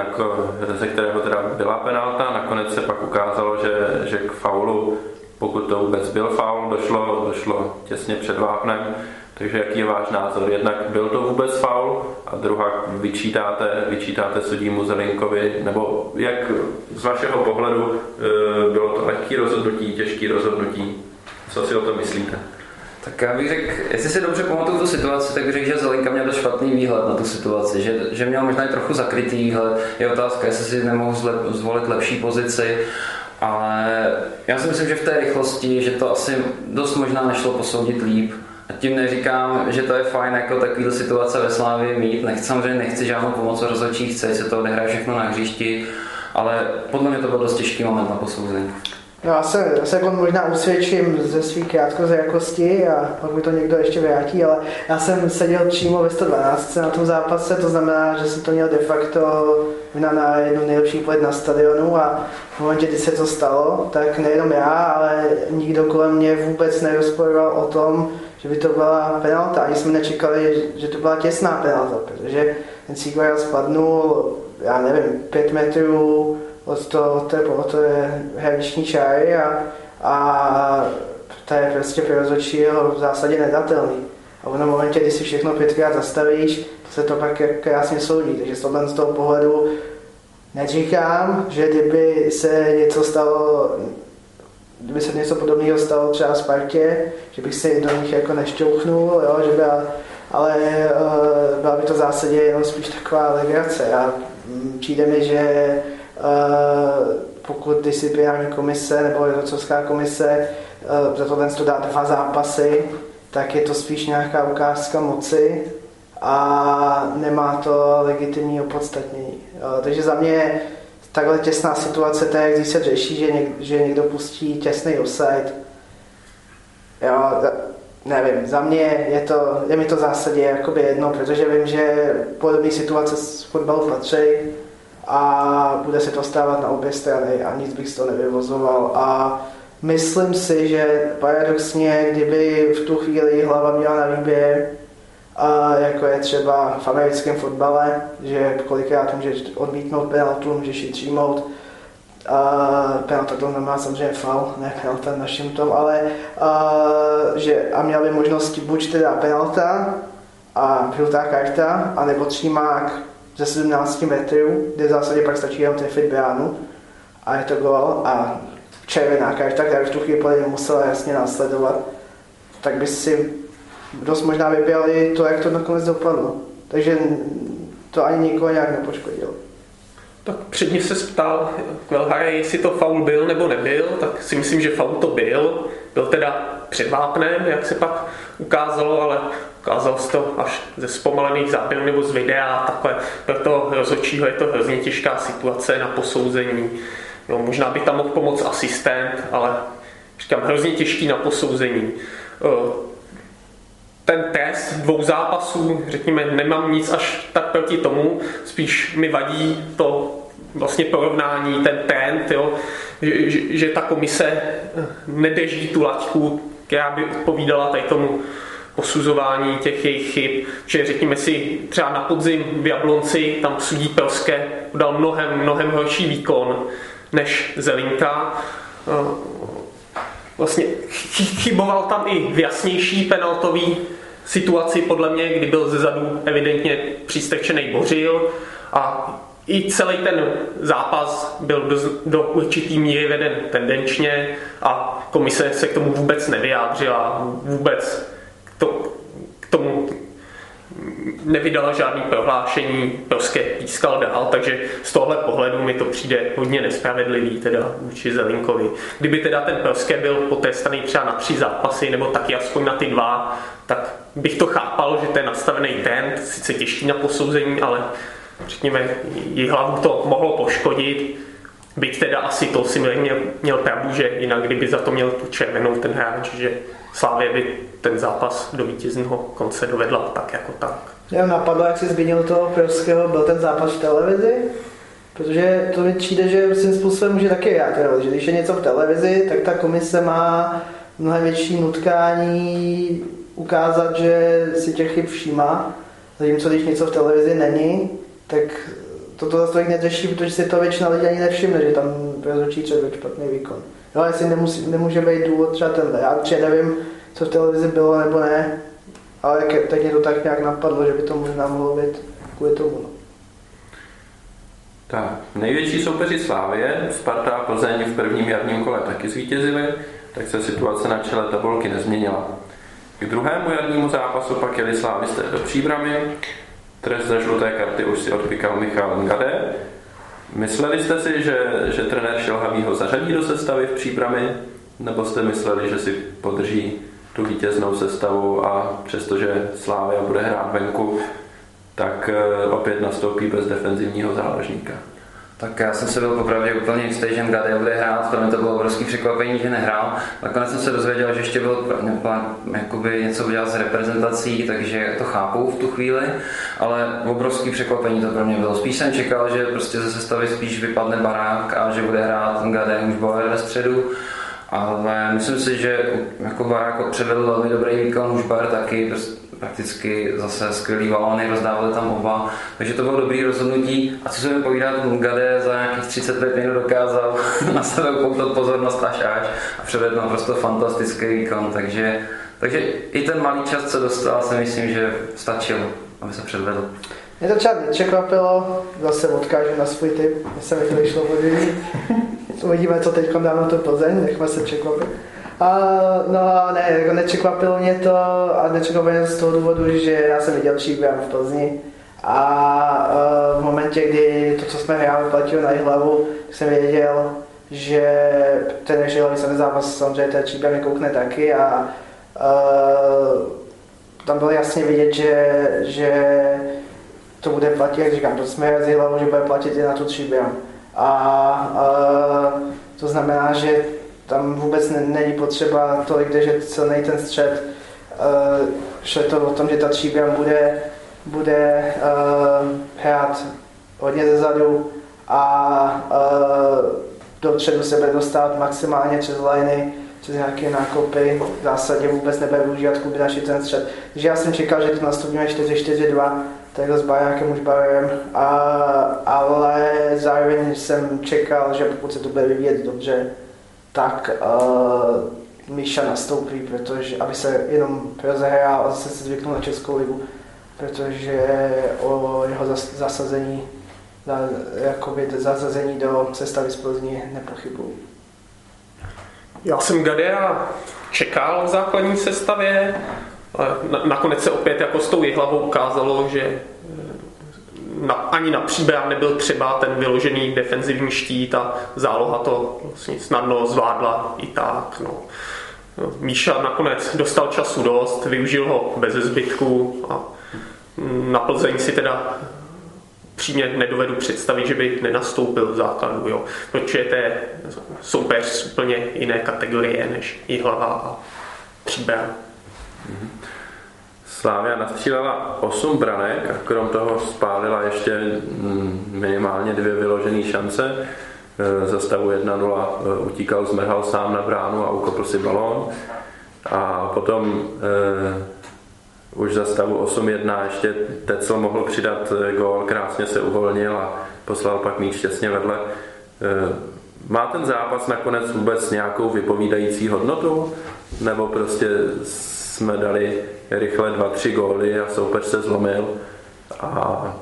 Speaker 1: ze kterého teda byla penalta. Nakonec se pak ukázalo, že, že k faulu, pokud to vůbec byl faul, došlo, došlo těsně před vápnem takže jaký je váš názor? Jednak byl to vůbec faul a druhá vyčítáte, vyčítáte sudímu Zelinkovi, nebo jak z vašeho pohledu e, bylo to lehký rozhodnutí, těžký rozhodnutí? Co si o to myslíte?
Speaker 3: Tak já bych řekl, jestli si dobře pamatuju tu situaci, tak bych řekl, že Zelinka měl dost špatný výhled na tu situaci, že, že měl možná i trochu zakrytý výhled. Je otázka, jestli si nemohl zvolit lepší pozici, ale já si myslím, že v té rychlosti, že to asi dost možná nešlo posoudit líp. Tím neříkám, že to je fajn jako takovýhle situace ve Slávě mít. Nechci, samozřejmě nechci žádnou pomoc rozhodčí, chci se to odehraje všechno na hřišti, ale podle mě to byl dost těžký moment na posouzení.
Speaker 2: No, já se, já se jako možná usvědčím ze svých krátkozrakosti a pak mi to někdo ještě vrátí, ale já jsem seděl přímo ve 112 na tom zápase, to znamená, že jsem to měl de facto na jednu nejlepší pohled na stadionu a v momentě, kdy se to stalo, tak nejenom já, ale nikdo kolem mě vůbec nerozporoval o tom, že by to byla penalta. Ani jsme nečekali, že to byla těsná penalta, protože ten Sigurd spadnul, já nevím, pět metrů od, to, od té, od té hraniční čáry a, a to je prostě pro rozhodčího v zásadě nedatelný. A v momentě, kdy si všechno pětkrát zastavíš, se to pak krásně soudí. Takže z tohle z toho pohledu neříkám, že kdyby se něco stalo kdyby se něco podobného stalo třeba Spartě, že bych se do nich jako nešťouchnul, jo, že byla, ale uh, byla by to v zásadě jenom spíš taková legrace. A mm, přijde mi, že uh, pokud disciplinární komise nebo rozhodcovská komise uh, za tohle to dá dva zápasy, tak je to spíš nějaká ukázka moci a nemá to legitimní opodstatnění. Uh, takže za mě takhle těsná situace, to je, když se řeší, že, něk, že někdo pustí těsný offside, Jo, nevím, za mě je, to, je mi to v zásadě jakoby jedno, protože vím, že podobné situace z fotbalu patří a bude se to stávat na obě strany a nic bych z toho nevyvozoval. A myslím si, že paradoxně, kdyby v tu chvíli hlava měla na výběr, jako je třeba v americkém fotbale, že kolikrát můžeš odmítnout penaltu, můžeš ji přijmout, penalta to nemá samozřejmě faul, ne penalta naším tom, ale že a měl by možnosti buď teda penalta a žlutá karta, anebo třímák ze 17 metrů, kde v zásadě pak stačí jenom trefit bránu a je to gol a červená karta, která v tu chvíli musela jasně následovat, tak by si dost možná vyběli to, jak to nakonec dopadlo. Takže to ani nikoho nějak nepoškodilo.
Speaker 4: Tak předně se ptal Kvelhare, jestli to faul byl nebo nebyl, tak si myslím, že faul to byl. Byl teda před vápnem, jak se pak ukázalo, ale ukázalo se to až ze zpomalených záběrů nebo z videa, takhle pro toho rozhodčího je to hrozně těžká situace na posouzení. Jo, možná by tam mohl pomoct asistent, ale říkám, hrozně těžký na posouzení. Ten test dvou zápasů, řekněme, nemám nic až tak proti tomu, spíš mi vadí to vlastně porovnání, ten trend, jo, že, že ta komise nedeží tu laťku, která by odpovídala tady tomu posuzování těch jejich chyb, že řekněme si třeba na podzim v Jablonci tam sudí Pelské dal mnohem, mnohem horší výkon než Zelinka. Vlastně chyboval tam i v jasnější penaltový situaci podle mě, kdy byl ze zadu evidentně přístrčený Bořil a i celý ten zápas byl do, do určitý míry veden tendenčně a komise se k tomu vůbec nevyjádřila, vůbec to, k tomu nevydala žádný prohlášení, prostě pískal dál, takže z tohle pohledu mi to přijde hodně nespravedlivý teda vůči Zelinkovi. Kdyby teda ten Proské byl potrestaný třeba na tři zápasy, nebo taky aspoň na ty dva, tak bych to chápal, že to je nastavený trend, sice těžký na posouzení, ale řekněme, jí hlavu to mohlo poškodit, byť teda asi to si měl, měl pravdu, že jinak kdyby za to měl tu červenou ten hráč, že Slávě by ten zápas do vítězného konce dovedla tak jako tak.
Speaker 2: Mě napadlo, jak jsi zmínil toho Prvského, byl ten zápas v televizi, protože to mi přijde, že svým způsobem může taky já že když je něco v televizi, tak ta komise má mnohem větší nutkání ukázat, že si těch chyb všímá, zatímco když něco v televizi není, tak toto zase tolik neřeší, protože si to většina lidí ani nevšimne, že tam rozhodčí třeba špatný výkon. No, jestli nemusí, nemůže být důvod třeba ten, já třeba nevím, co v televizi bylo nebo ne, ale teď mě to tak nějak napadlo, že by to možná mohlo být kvůli tomu. No.
Speaker 1: Tak, největší soupeři Slávě, Sparta a Plzeň v prvním jarním kole taky zvítězili, tak se situace na čele tabulky nezměnila. K druhému jarnímu zápasu pak jeli slávisté do příbramy, Trest za žluté karty už si odpíkal Michal Ngade. Mysleli jste si, že, že trenér Šelhavý ho zařadí do sestavy v příbrami? Nebo jste mysleli, že si podrží tu vítěznou sestavu a přestože Slávia bude hrát venku, tak eh, opět nastoupí bez defenzivního záložníka?
Speaker 3: Tak já jsem se byl popravdě úplně jistý, že Ngade bude hrát, pro mě to bylo obrovský překvapení, že nehrál. Nakonec jsem se dozvěděl, že ještě byl jakoby něco udělat s reprezentací, takže to chápu v tu chvíli, ale obrovský překvapení to pro mě bylo. Spíš jsem čekal, že prostě ze sestavy spíš vypadne barák a že bude hrát Ngade už Bauer ve středu. Ale myslím si, že jako Barák předvedl velmi dobrý výkon, už Bauer taky, prostě prakticky zase skvělý balony, rozdávali tam oba, takže to bylo dobrý rozhodnutí. A co se mi povídat, Mugade za nějakých 30 let někdo dokázal na sebe upoutat pozornost až až a předvedl naprosto fantastický výkon, takže, takže i ten malý čas, co dostal, si myslím, že stačil, aby se předvedl.
Speaker 2: Mě to třeba nepřekvapilo, zase odkážu na svůj typ, já jsem chvíli šlo Uvidíme, co teď dáme to Plzeň, nechme se překvapit. A, no ne, jako nečekvapilo mě to a nečekvapilo mě z toho důvodu, že já jsem viděl Číbran v Plzni a uh, v momentě, kdy to, co jsme hráli, platilo na hlavu, jsem věděl, že ten ještě hlavní zápas samozřejmě ten Číbran koukne taky a uh, tam bylo jasně vidět, že, že to bude platit, jak říkám, to jsme hlavu, že bude platit i na tu Číbran. A uh, to znamená, že tam vůbec není potřeba tolik držet celý ten střed. Uh, šlo to o tom, že ta tříbran bude, bude uh, hrát hodně zezadu a uh, dopředu se bude dostat maximálně přes liney, přes nějaké nákopy, v zásadě vůbec nebude využívat kombinační ten střed. Takže já jsem čekal, že to nastupíme 4-4-2, takhle s Bajákem už Bajem, a, ale zároveň jsem čekal, že pokud se to bude vyvíjet dobře, tak uh, Míša nastoupí, protože, aby se jenom rozehrál a zase se zvyknul na Českou ligu, protože o jeho zasazení jakoby zasazení do sestavy z Plzně nepochybuju.
Speaker 4: Já jsem Gadea čekal v základní sestavě, nakonec se opět jako s tou jihlavou ukázalo, že na, ani na příběh nebyl třeba ten vyložený defenzivní štít a záloha to vlastně snadno zvládla i tak. No. Míša nakonec dostal času dost, využil ho bez zbytku a na Plzeň si teda přímě nedovedu představit, že by nenastoupil v základu, jo. protože to je soupeř z úplně jiné kategorie než hlava a příběh.
Speaker 1: Slávia nastřílela 8 branek a krom toho spálila ještě mm, minimálně dvě vyložené šance. E, za stavu 1-0 e, utíkal, zmrhal sám na bránu a ukopl si balón. A potom e, už za stavu 8-1 ještě Tecel mohl přidat gól, krásně se uvolnil a poslal pak míč těsně vedle. Má ten zápas nakonec vůbec nějakou vypovídající hodnotu? Nebo prostě jsme dali rychle dva, tři góly a soupeř se zlomil a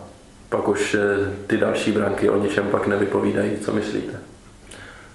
Speaker 1: pak už eh, ty další branky o ničem pak nevypovídají. Co myslíte?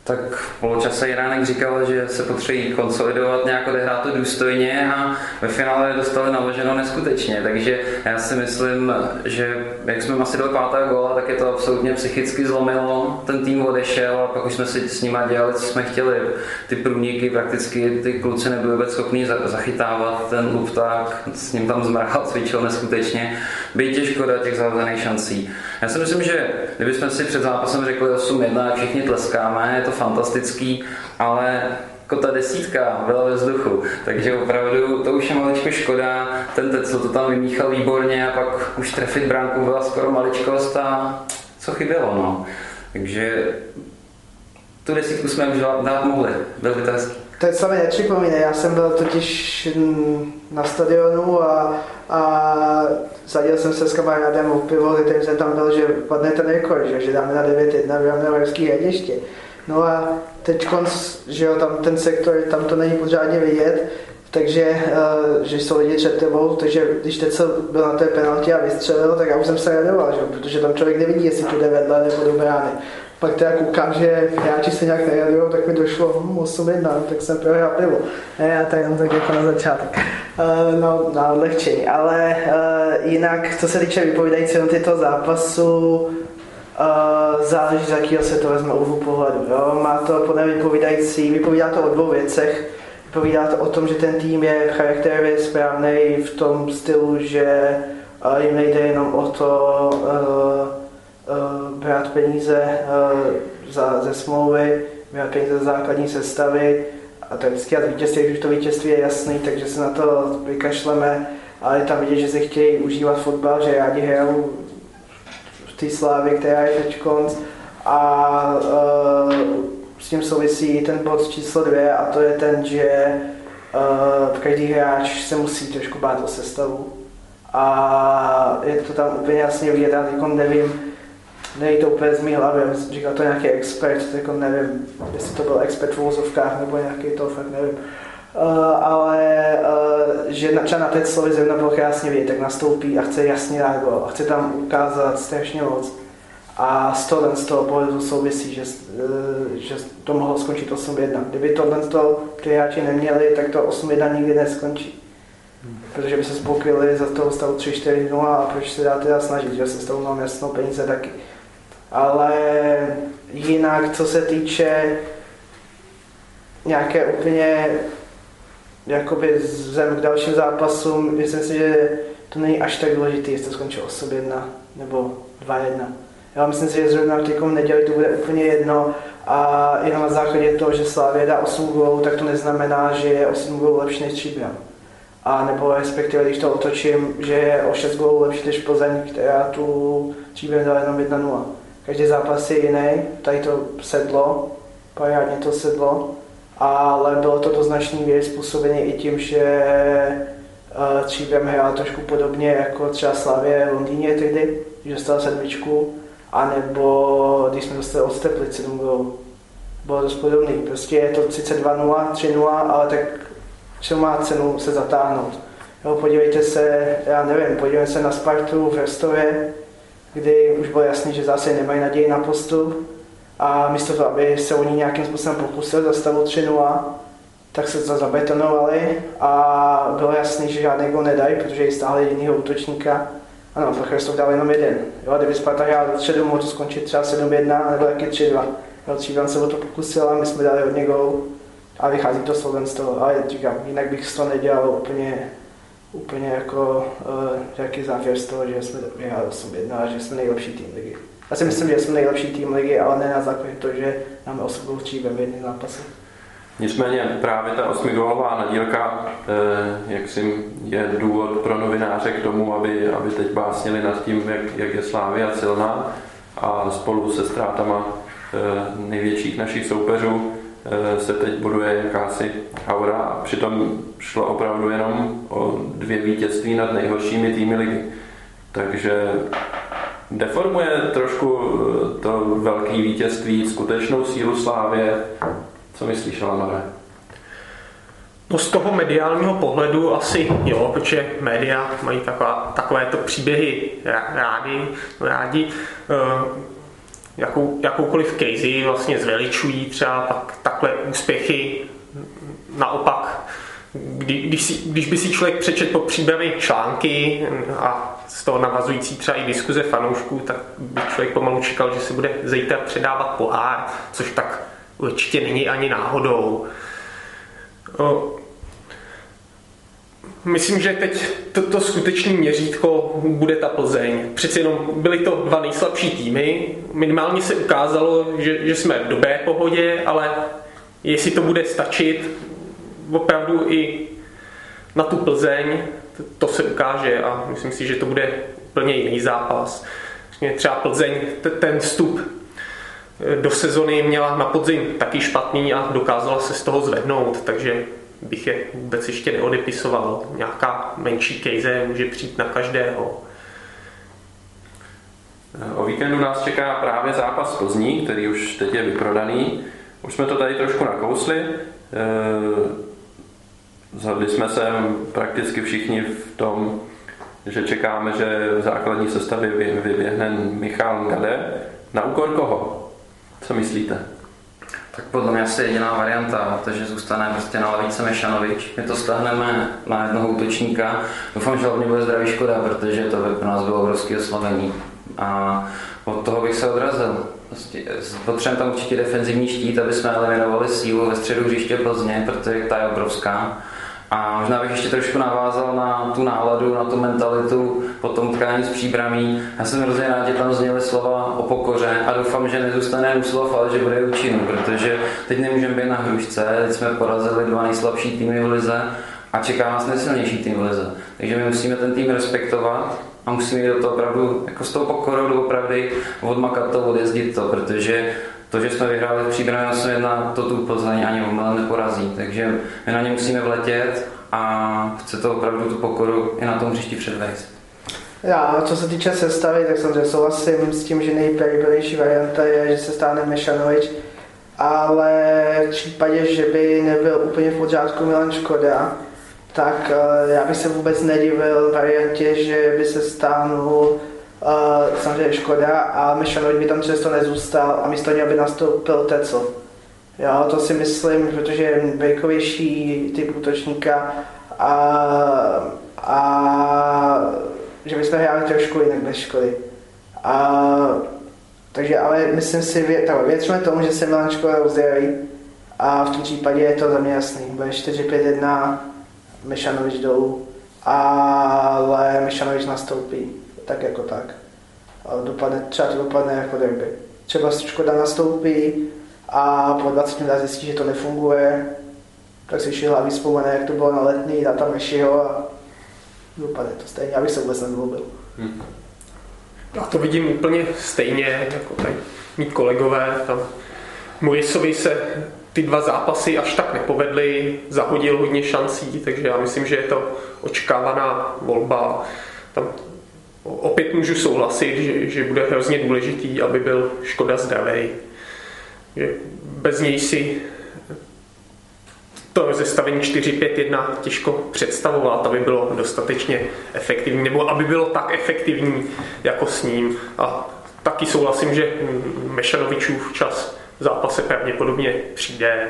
Speaker 3: Tak poločase Iránek říkal, že se potřebují konsolidovat, nějak odehrát to důstojně a ve finále dostali naloženo neskutečně. Takže já si myslím, že jak jsme asi dali pátého góla, tak je to absolutně psychicky zlomilo. Ten tým odešel a pak už jsme si s nima dělali, co jsme chtěli. Ty průniky prakticky ty kluci nebyli vůbec schopni zachytávat. Ten lupták s ním tam zmrhal, cvičil neskutečně. Být těžko dát těch zahozených šancí. Já si myslím, že kdybychom si před zápasem řekli 8-1 a všichni tleskáme, je to fantastický, ale jako ta desítka byla ve vzduchu, takže opravdu to už je maličko škoda, ten Tecl to tam vymíchal výborně a pak už trefit bránku byla skoro maličkost a co chybělo, no. Takže tu desítku jsme už dát mohli, byl by to hezký.
Speaker 2: To je samé nepřipomíne, já jsem byl totiž na stadionu a, a zadil jsem se s kamarádem o pivo, který jsem tam byl, že padne ten rekord, že, že dáme na 9-1 v Evropský hradiště. No a teď, že jo, tam ten sektor, tam to není pořádně vidět, takže uh, že jsou lidi před tebou, takže když teď jsem byl na té penaltě a vystřelil, tak já už jsem se radoval, že? protože tam člověk nevidí, jestli to jde vedle nebo do brány. Pak teda koukám, že hráči se nějak nejadujou, tak mi došlo hm, 8 1, tak jsem prohrál pivo. Ne, já tady jenom tak jako na začátek. Uh, no, na odlehčení. Ale uh, jinak, co se týče vypovídajícího tyto zápasu, Uh, záleží, z jakého se to vezme úhlu pohledu. Jo? Má to podle vypovídající, vypovídá to o dvou věcech. Vypovídá to o tom, že ten tým je charakterově správný v tom stylu, že uh, jim nejde jenom o to uh, uh, brát peníze uh, za, ze smlouvy, brát peníze ze základní sestavy a to vždycky vítězství, když to vítězství je jasný, takže se na to vykašleme, ale je tam vidět, že si chtějí užívat fotbal, že rádi hrajou té slávy, která je teď konc. A uh, s tím souvisí ten bod číslo dvě a to je ten, že uh, každý hráč se musí trošku bát o sestavu. A je to tam úplně jasně vidět, já jako nevím, nejde to úplně z mý hlavy, říkal to nějaký expert, jako nevím, jestli to byl expert v úzovkách nebo nějaký to, fakt nevím. Uh, ale uh, že na, třeba na té slovy zrovna bylo jasně vidět, tak nastoupí a chce jasně gol a chce tam ukázat strašně moc. A z toho, z toho pohledu souvisí, že, uh, že to mohlo skončit 8-1. Kdyby tohle toho ty hráči neměli, tak to 8-1 nikdy neskončí. Protože by se spokojili za toho stavu 3-4-0 a proč se dá teda snažit, že se s tou mám jasnou peníze taky. Ale jinak, co se týče nějaké úplně jakoby zem k dalším zápasům, myslím si, že to není až tak důležité, jestli to skončí 8-1 nebo 2-1. Já myslím si, že zrovna v těkom neděli to bude úplně jedno a jenom na základě toho, že Slávě dá 8 gólů, tak to neznamená, že je 8 gólů lepší než Tříbram. A nebo respektive, když to otočím, že je o 6 gólů lepší než Plzeň, která tu Tříbram dala jenom 1-0. Každý zápas je jiný, tady to sedlo, parádně to sedlo, ale bylo to do značné míry způsobené i tím, že uh, Tříbram hrál trošku podobně jako třeba Slavě v Londýně tehdy, že dostal sedmičku, anebo když jsme dostali od Teplic 7 gólů. Bylo dost podobný. Prostě je to sice 2-0, 3-0, ale tak co má cenu se zatáhnout. Jo, podívejte se, já nevím, podívejte se na Spartu v Restově, kdy už bylo jasné, že zase nemají naději na postup a místo toho, aby se oni nějakým způsobem pokusili za stavu 3-0, tak se to zabetonovali a bylo jasné, že žádný gol nedají, protože ji stáhli jedinýho útočníka ano, pro Christov dal jenom jeden. Jo, kdyby Sparta hrál do středu, mohl to skončit třeba 7-1 nebo taky 3-2. Jo, Tříban se o to pokusil a my jsme dali hodně gol a vychází to sloven z toho. Ale říkám, jinak bych to nedělal úplně, úplně jako uh, jaký závěr z toho, že jsme vyhráli 8-1 a že jsme nejlepší tým ligy. Já si myslím, že jsme nejlepší tým ligy, ale ne na základě toho, že máme 8 gólů v jedné zápase.
Speaker 1: Nicméně právě ta osmigólová nadílka, eh, jak si je důvod pro novináře k tomu, aby, aby teď básnili nad tím, jak, jak je Slávia silná a spolu se ztrátama eh, největších našich soupeřů eh, se teď buduje jakási aura a přitom šlo opravdu jenom o dvě vítězství nad nejhoršími týmy ligy. Takže deformuje trošku to velké vítězství skutečnou sílu Slávě co myslíš, Alanore?
Speaker 4: No z toho mediálního pohledu asi jo, protože média mají taková, takovéto příběhy rádi, rádi. Eh, jakou, jakoukoliv casey vlastně zveličují třeba tak, takhle úspěchy naopak kdy, když, si, když by si člověk přečet po příběhy články a z toho navazující třeba i diskuze fanoušků, tak by člověk pomalu čekal, že se bude zítra předávat pohár, což tak určitě není ani náhodou. Myslím, že teď toto to skutečné měřítko bude ta Plzeň. Přeci jenom byly to dva nejslabší týmy. Minimálně se ukázalo, že, že jsme v dobré pohodě, ale jestli to bude stačit opravdu i na tu Plzeň, to se ukáže a myslím si, že to bude úplně jiný zápas. Třeba Plzeň, ten vstup do sezony měla na podzim taky špatný a dokázala se z toho zvednout, takže bych je vůbec ještě neodepisoval. Nějaká menší kejze může přijít na každého.
Speaker 1: O víkendu nás čeká právě zápas Plzní, který už teď je vyprodaný. Už jsme to tady trošku nakousli. Zhodli jsme se prakticky všichni v tom, že čekáme, že v základní sestavě vyběhne Michal Gade. Na úkor koho? Co myslíte?
Speaker 3: Tak podle mě asi jediná varianta, takže zůstane prostě na lavice Mešanovič. My to stáhneme na jednoho útočníka. Doufám, že hlavně bude zdravý škoda, protože to by pro nás bylo obrovské oslavení. A od toho bych se odrazil. Prostě potřebujeme tam určitě defenzivní štít, aby jsme eliminovali sílu ve středu hřiště Plzně, protože ta je obrovská. A možná bych ještě trošku navázal na tu náladu, na tu mentalitu po tom tkání s příbramí. Já jsem hrozně rád, že tam zněly slova o pokoře a doufám, že nezůstane u slov, ale že bude účinný, protože teď nemůžeme být na hrušce, teď jsme porazili dva nejslabší týmy v lize a čeká nás nejsilnější tým v lize. Takže my musíme ten tým respektovat a musíme jít do toho opravdu, jako s tou pokorou doopravdy odmakat to, odjezdit to, protože to, že jsme vyhráli v příbramě 8-1, to tu Plzeň ani omylem neporazí. Takže my na ně musíme vletět a chce to opravdu tu pokoru i na tom hřišti předvést.
Speaker 2: Já, co se týče sestavy, tak samozřejmě souhlasím s tím, že nejpravidelnější varianta je, že se stane Mešanovič, ale v případě, že by nebyl úplně v pořádku Milan Škoda, tak eh, já bych se vůbec nedivil variantě, že by se stánul Uh, samozřejmě škoda a Mešanovič by tam přesto nezůstal a místo něj by nastoupil Tecl. Jo, to si myslím, protože je vejkovější typ útočníka a, a že bychom hráli trošku jinak bez školy. A, takže ale myslím si, tak věříme tomu, že se Milan Škoda rozdělí a v tom případě je to za mě jasný. Bude 4-5-1, Mešanovič dolů, ale Mešanovič nastoupí tak jako tak. dopadne, třeba to dopadne jako derby. Třeba Škoda nastoupí a po 20 minutách zjistí, že to nefunguje, tak si ještě hlavy vzpomene, jak to bylo na letní, dá tam Mešiho a dopadne to stejně, abych se vůbec nezlobil. Hmm.
Speaker 4: Já to vidím úplně stejně, jako tady mít kolegové. Tam Murisovi se ty dva zápasy až tak nepovedly, zahodil hodně šancí, takže já myslím, že je to očekávaná volba. Tam opět můžu souhlasit, že, že bude hrozně důležitý, aby byl Škoda zdravý. Bez něj si to zestavení 4-5-1 těžko představovat, aby bylo dostatečně efektivní, nebo aby bylo tak efektivní jako s ním. A taky souhlasím, že Mešanovičův čas v zápase pravděpodobně přijde.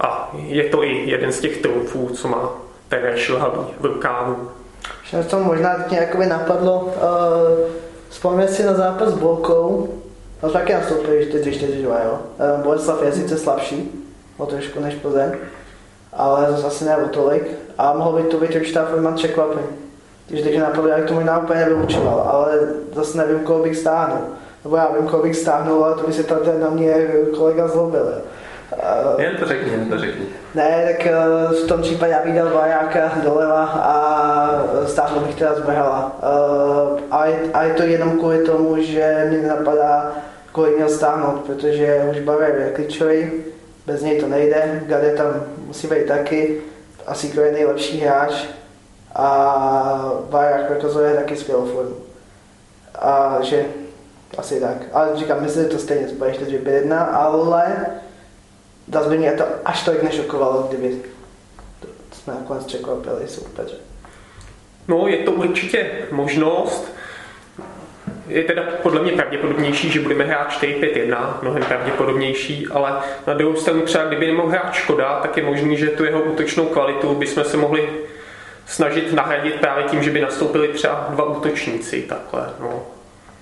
Speaker 4: A je to i jeden z těch trumfů, co má ten šilhavý v rukávu.
Speaker 2: Že to možná teď jakoby napadlo, uh, vzpomněl si na zápas s Bolkou, no taky nastoupili 4-4-2, jo. Uh, Boleslav je sice slabší, o trošku než Plzeň, ale zase ne o tolik. A mohlo by to být určitá forma překvapení. Když teď napadlo, jak to možná úplně nevyučoval, ale zase nevím, koho bych stáhnul. Nebo já vím, koho bych stáhnul, ale to by se tady na mě kolega zlobil.
Speaker 1: Jen to řekni, jen to řekni.
Speaker 2: Ne, tak eh, v tom případě já bych dal Bajáka doleva a stáhnul bych teda z Behala. Eh, a je, a je to jenom kvůli tomu, že mě napadá, kolik měl stáhnout, protože už Bavěr je klíčový, bez něj to nejde, Gade tam musí být taky, asi je nejlepší hráč a Baják prokazuje taky skvělou formu. A že asi tak. Ale říkám, myslím, že to stejně spojíš 4 5 1 ale zase by mě to až tolik nešokovalo, kdyby jsme nakonec překvapili soupeře.
Speaker 4: No, je to určitě možnost. Je teda podle mě pravděpodobnější, že budeme hrát 4-5-1, mnohem pravděpodobnější, ale na druhou stranu třeba kdyby nemohl hrát Škoda, tak je možný, že tu jeho útočnou kvalitu bychom se mohli snažit nahradit právě tím, že by nastoupili třeba dva útočníci takhle. No.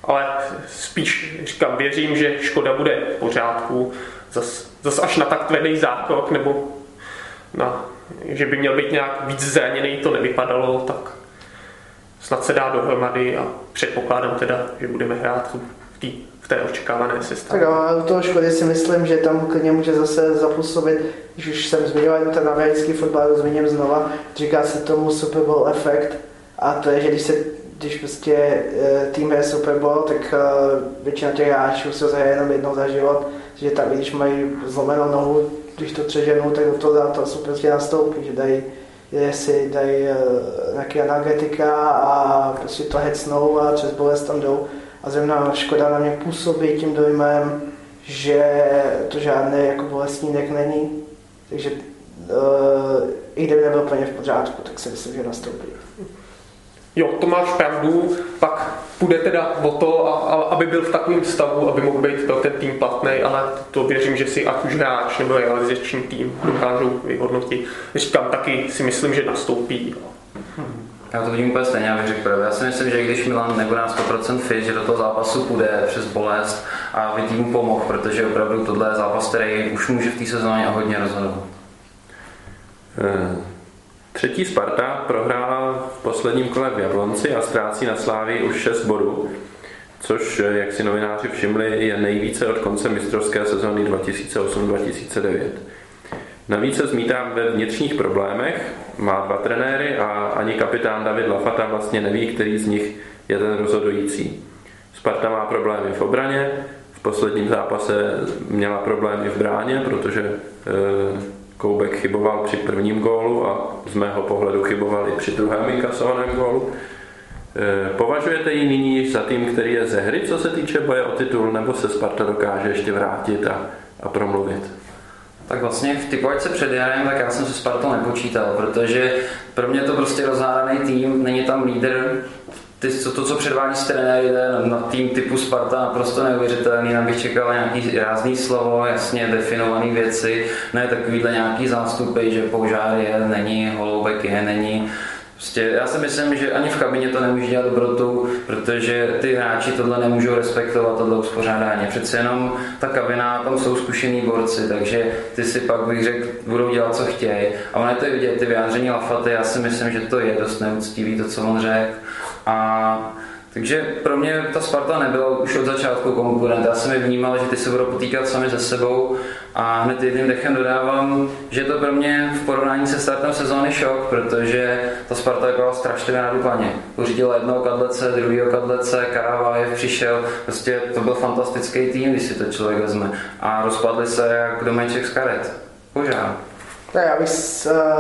Speaker 4: Ale spíš říkám, věřím, že Škoda bude v pořádku, zas, zas až na tak tvrdý zákrok, nebo na, že by měl být nějak víc zraněný, to nevypadalo, tak snad se dá dohromady a předpokládám teda, že budeme hrát v, tý, v té očekávané sestavě.
Speaker 2: Tak ale u toho Škody si myslím, že tam klidně může zase zapůsobit, když už jsem zmiňoval ten americký fotbal, zmíním znova, říká se tomu Super Bowl efekt a to je, že když se když prostě e, tým je Super Bowl, tak e, většina těch hráčů se zahraje jenom jednou za život, že tam, když mají zlomenou nohu, když to přeženou, tak do toho zápasu prostě nastoupí, že dají si dají uh, nějaký analgetika a prostě to hecnou a přes bolest tam jdou. A zrovna škoda na mě působí tím dojmem, že to žádný jako bolestnínek není. Takže uh, i kdyby nebyl plně v pořádku, tak si myslím, že nastoupí.
Speaker 4: Jo, to máš pravdu, pak půjde teda o to, a, a, aby byl v takovém stavu, aby mohl být pro ten tým platný, ale to věřím, že si ať už hráč nebo realizační tým dokážou vyhodnotit. Říkám, taky si myslím, že nastoupí.
Speaker 3: Já to vidím úplně stejně, abych řekl pravdu. Já si myslím, že když Milan nebude na 100% fit, že do toho zápasu půjde přes bolest a vidím mu pomohl, protože opravdu tohle je zápas, který už může v té sezóně hodně rozhodovat.
Speaker 1: Hmm. Třetí Sparta prohrála v posledním kole v Jablonci a ztrácí na Slávii už 6 bodů, což, jak si novináři všimli, je nejvíce od konce mistrovské sezóny 2008-2009. Navíc se zmítá ve vnitřních problémech, má dva trenéry a ani kapitán David Lafata vlastně neví, který z nich je ten rozhodující. Sparta má problémy v obraně, v posledním zápase měla problémy v bráně, protože e, Koubek chyboval při prvním gólu a z mého pohledu chyboval i při druhém inkasovaném gólu. E, považujete ji nyní za tým, který je ze hry, co se týče boje o titul, nebo se Sparta dokáže ještě vrátit a, a promluvit?
Speaker 3: Tak vlastně v typovačce před jarem, tak já jsem se Spartou nepočítal, protože pro mě to prostě rozhádaný tým, není tam lídr, ty, co, to, co předvádí z trenéry, na tým typu Sparta naprosto neuvěřitelný, tam bych čekal nějaký rázný slovo, jasně definované věci, ne takovýhle nějaký zástupy, že požár je, není, holoubek je, není. Prostě já si myslím, že ani v kabině to nemůže dělat dobrotu, protože ty hráči tohle nemůžou respektovat, tohle uspořádání. Přece jenom ta kabina, tam jsou zkušený borci, takže ty si pak bych řekl, budou dělat, co chtějí. A ono je to vidět, ty vyjádření Lafaty, já si myslím, že to je dost neúctivý, to, co on řekl. A Takže pro mě ta Sparta nebyla už od začátku konkurent. Já jsem je vnímal, že ty se budou potýkat sami se sebou a hned jedným dechem dodávám, že to pro mě v porovnání se startem sezóny šok, protože ta Sparta byla strašlivě na Duplaně. Pořídila jednoho kadlece, druhého kadlece, Karavájev přišel, prostě to byl fantastický tým, když si to člověk vezme. A rozpadli se jak domeček z karet. Požár.
Speaker 2: Tak já bych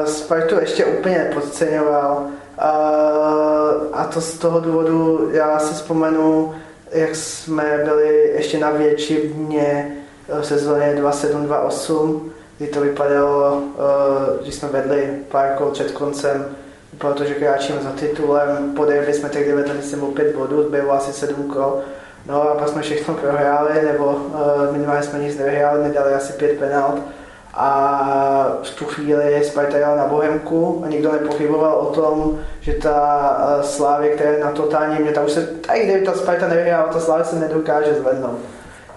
Speaker 2: Spartu ještě úplně nepodceňoval. A to z toho důvodu, já si vzpomenu, jak jsme byli ještě na Většině v sezóně 2728, kdy to vypadalo, když jsme vedli pár kol před koncem, vypadalo to, že kráčíme za titulem, po derby jsme tehdy vedli myslím o pět bodů, bylo asi sedm kol, no a pak jsme všechno prohráli, nebo minimálně jsme nic nevyhráli, nedali asi pět penalt a v tu chvíli Sparta jela na Bohemku a nikdo nepochyboval o tom, že ta eh, Slávě, která je na totální mě, ta už se, i kdyby ta Sparta nevyhrála, ta Slávě se nedokáže zvednout.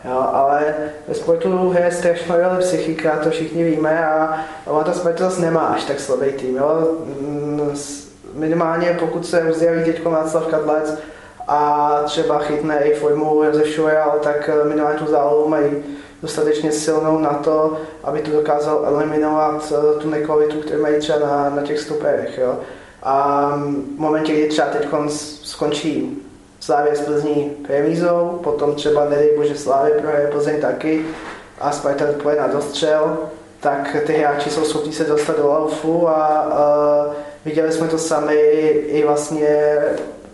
Speaker 2: Jo, ale ve sportu hraje strašnou psychika, to všichni víme a ona ta Sparta zase nemá až tak slabý tým. Jo. Mm, minimálně pokud se uzdraví teď Václav Kadlec a třeba chytne i formu Josef ale tak eh, minimálně tu zálohu mají dostatečně silnou na to, aby to dokázal eliminovat eh, tu nekvalitu, kterou mají třeba na, na těch stoperech. Jo. A v momentě, kdy třeba teď skončí Slávě z Plzní remízou, potom třeba nedej bože Slávě prohraje Plzeň taky a Sparta poje na dostřel, tak ty hráči jsou schopni se dostat do laufu a uh, viděli jsme to sami i vlastně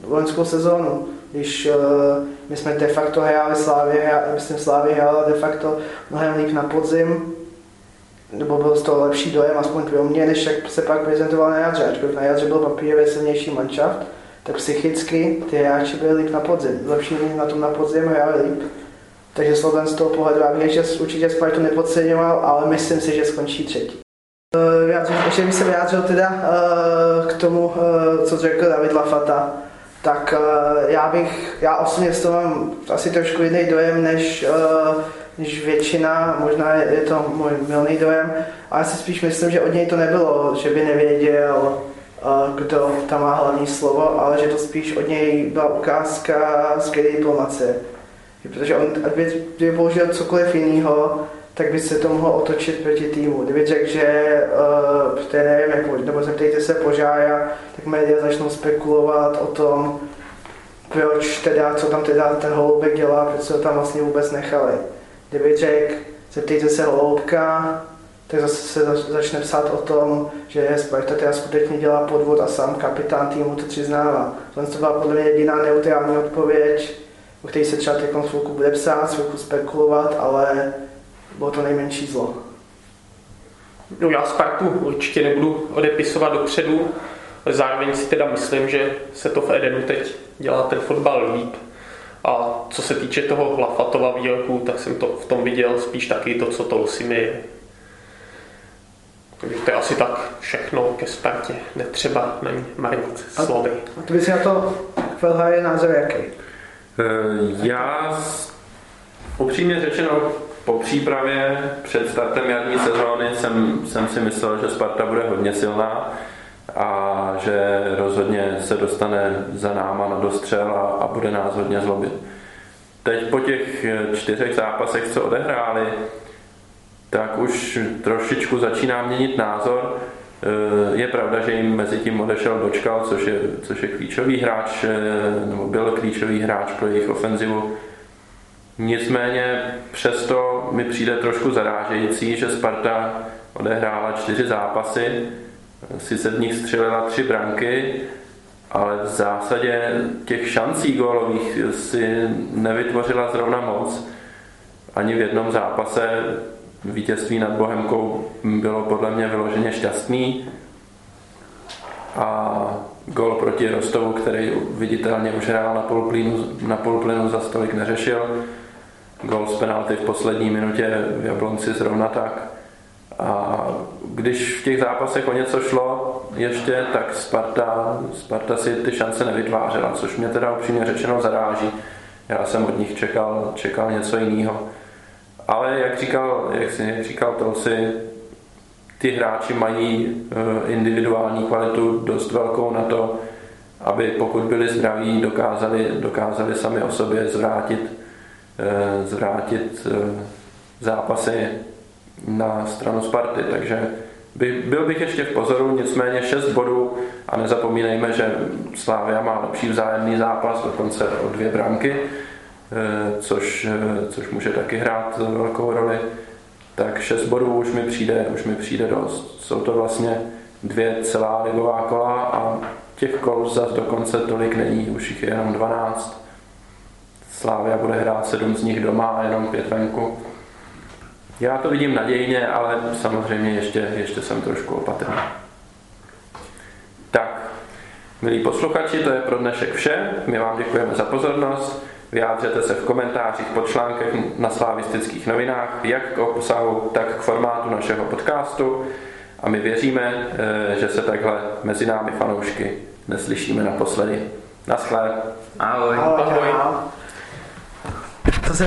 Speaker 2: loňskou sezónu když uh, my jsme de facto hráli Slávě, myslím Slávě hrála de facto mnohem líp na podzim, nebo byl z toho lepší dojem, aspoň pro mě, než jak se pak prezentoval na jadře. Ačkoliv na jadře byl papírově silnější manšaft, tak psychicky ty hráči byli líp na podzim. Lepší na tom na podzim hráli líp. Takže Slovan z toho pohledu, já bych že určitě Spartu nepodceňoval, ale myslím si, že skončí třetí. Uh, ještě bych se vyjádřil teda uh, k tomu, uh, co řekl David Lafata tak uh, já bych, já osobně z toho mám asi trošku jiný dojem, než, uh, než většina, možná je, to můj milný dojem, ale já si spíš myslím, že od něj to nebylo, že by nevěděl, uh, kdo tam má hlavní slovo, ale že to spíš od něj byla ukázka z diplomacie. Protože on, kdyby použil cokoliv jiného, tak by se to mohlo otočit proti týmu. Kdyby řekl, že uh, to nevím, jak, nebo zeptejte se požája, tak média začnou spekulovat o tom, proč teda, co tam teda ten holoubek dělá, proč se ho tam vlastně vůbec nechali. Kdyby řekl, zeptejte se holoubka, tak zase se začne psát o tom, že Sparta teda skutečně dělá podvod a sám kapitán týmu to přiznává. Tohle to byla podle mě jediná neutrální odpověď, o které se třeba teď bude psát, spekulovat, ale bylo to nejmenší zlo.
Speaker 4: No já Spartu určitě nebudu odepisovat dopředu, ale zároveň si teda myslím, že se to v Edenu teď dělá ten fotbal líp. A co se týče toho Lafatova výroku, tak jsem to v tom viděl spíš taky to, co to mi je. Takže to je asi tak všechno ke Spartě. Netřeba na ní marnit slovy.
Speaker 2: A ty bys na to Felhaje názor jaký?
Speaker 1: Eh, já upřímně řečeno po přípravě před startem jarní sezóny jsem, jsem si myslel, že Sparta bude hodně silná a že rozhodně se dostane za náma na dostřel a, a bude nás hodně zlobit. Teď po těch čtyřech zápasech, co odehráli, tak už trošičku začíná měnit názor. Eh, je pravda, že jim mezi tím odešel Dočkal, což je, což je klíčový hráč, eh, nebo byl klíčový hráč pro jejich ofenzivu Nicméně přesto mi přijde trošku zarážející, že Sparta odehrála čtyři zápasy, sice v nich střelila tři branky, ale v zásadě těch šancí gólových si nevytvořila zrovna moc. Ani v jednom zápase vítězství nad Bohemkou bylo podle mě vyloženě šťastný. A gol proti Rostovu, který viditelně už hrál na polplynu, na polplynu za stolik neřešil, gol z penalty v poslední minutě v Jablonci zrovna tak. A když v těch zápasech o něco šlo ještě, tak Sparta, Sparta si ty šance nevytvářela, což mě teda upřímně řečeno zaráží. Já jsem od nich čekal, čekal něco jiného. Ale jak říkal, jak, si, jak říkal Tolsi, ty hráči mají eh, individuální kvalitu dost velkou na to, aby pokud byli zdraví, dokázali, dokázali sami o sobě zvrátit, zvrátit eh, zápasy na stranu Sparty. Takže by, byl bych ještě v pozoru, nicméně 6 bodů a nezapomínejme, že Slávia má lepší vzájemný zápas, dokonce o dvě branky, což, což může taky hrát velkou roli tak 6 bodů už mi přijde, už mi přijde dost. Jsou to vlastně dvě celá ligová kola a těch kol zase dokonce tolik není, už jich je jenom 12. Slávia bude hrát sedm z nich doma a jenom pět venku. Já to vidím nadějně, ale samozřejmě ještě, ještě jsem trošku opatrný. Tak, milí posluchači, to je pro dnešek vše. My vám děkujeme za pozornost. Vyjádřete se v komentářích pod článkem na slavistických novinách, jak k obsahu, tak k formátu našeho podcastu a my věříme, eh, že se takhle mezi námi fanoušky neslyšíme naposledy. Naschle.
Speaker 3: Ahoj.
Speaker 2: Ahoj. Ahoj.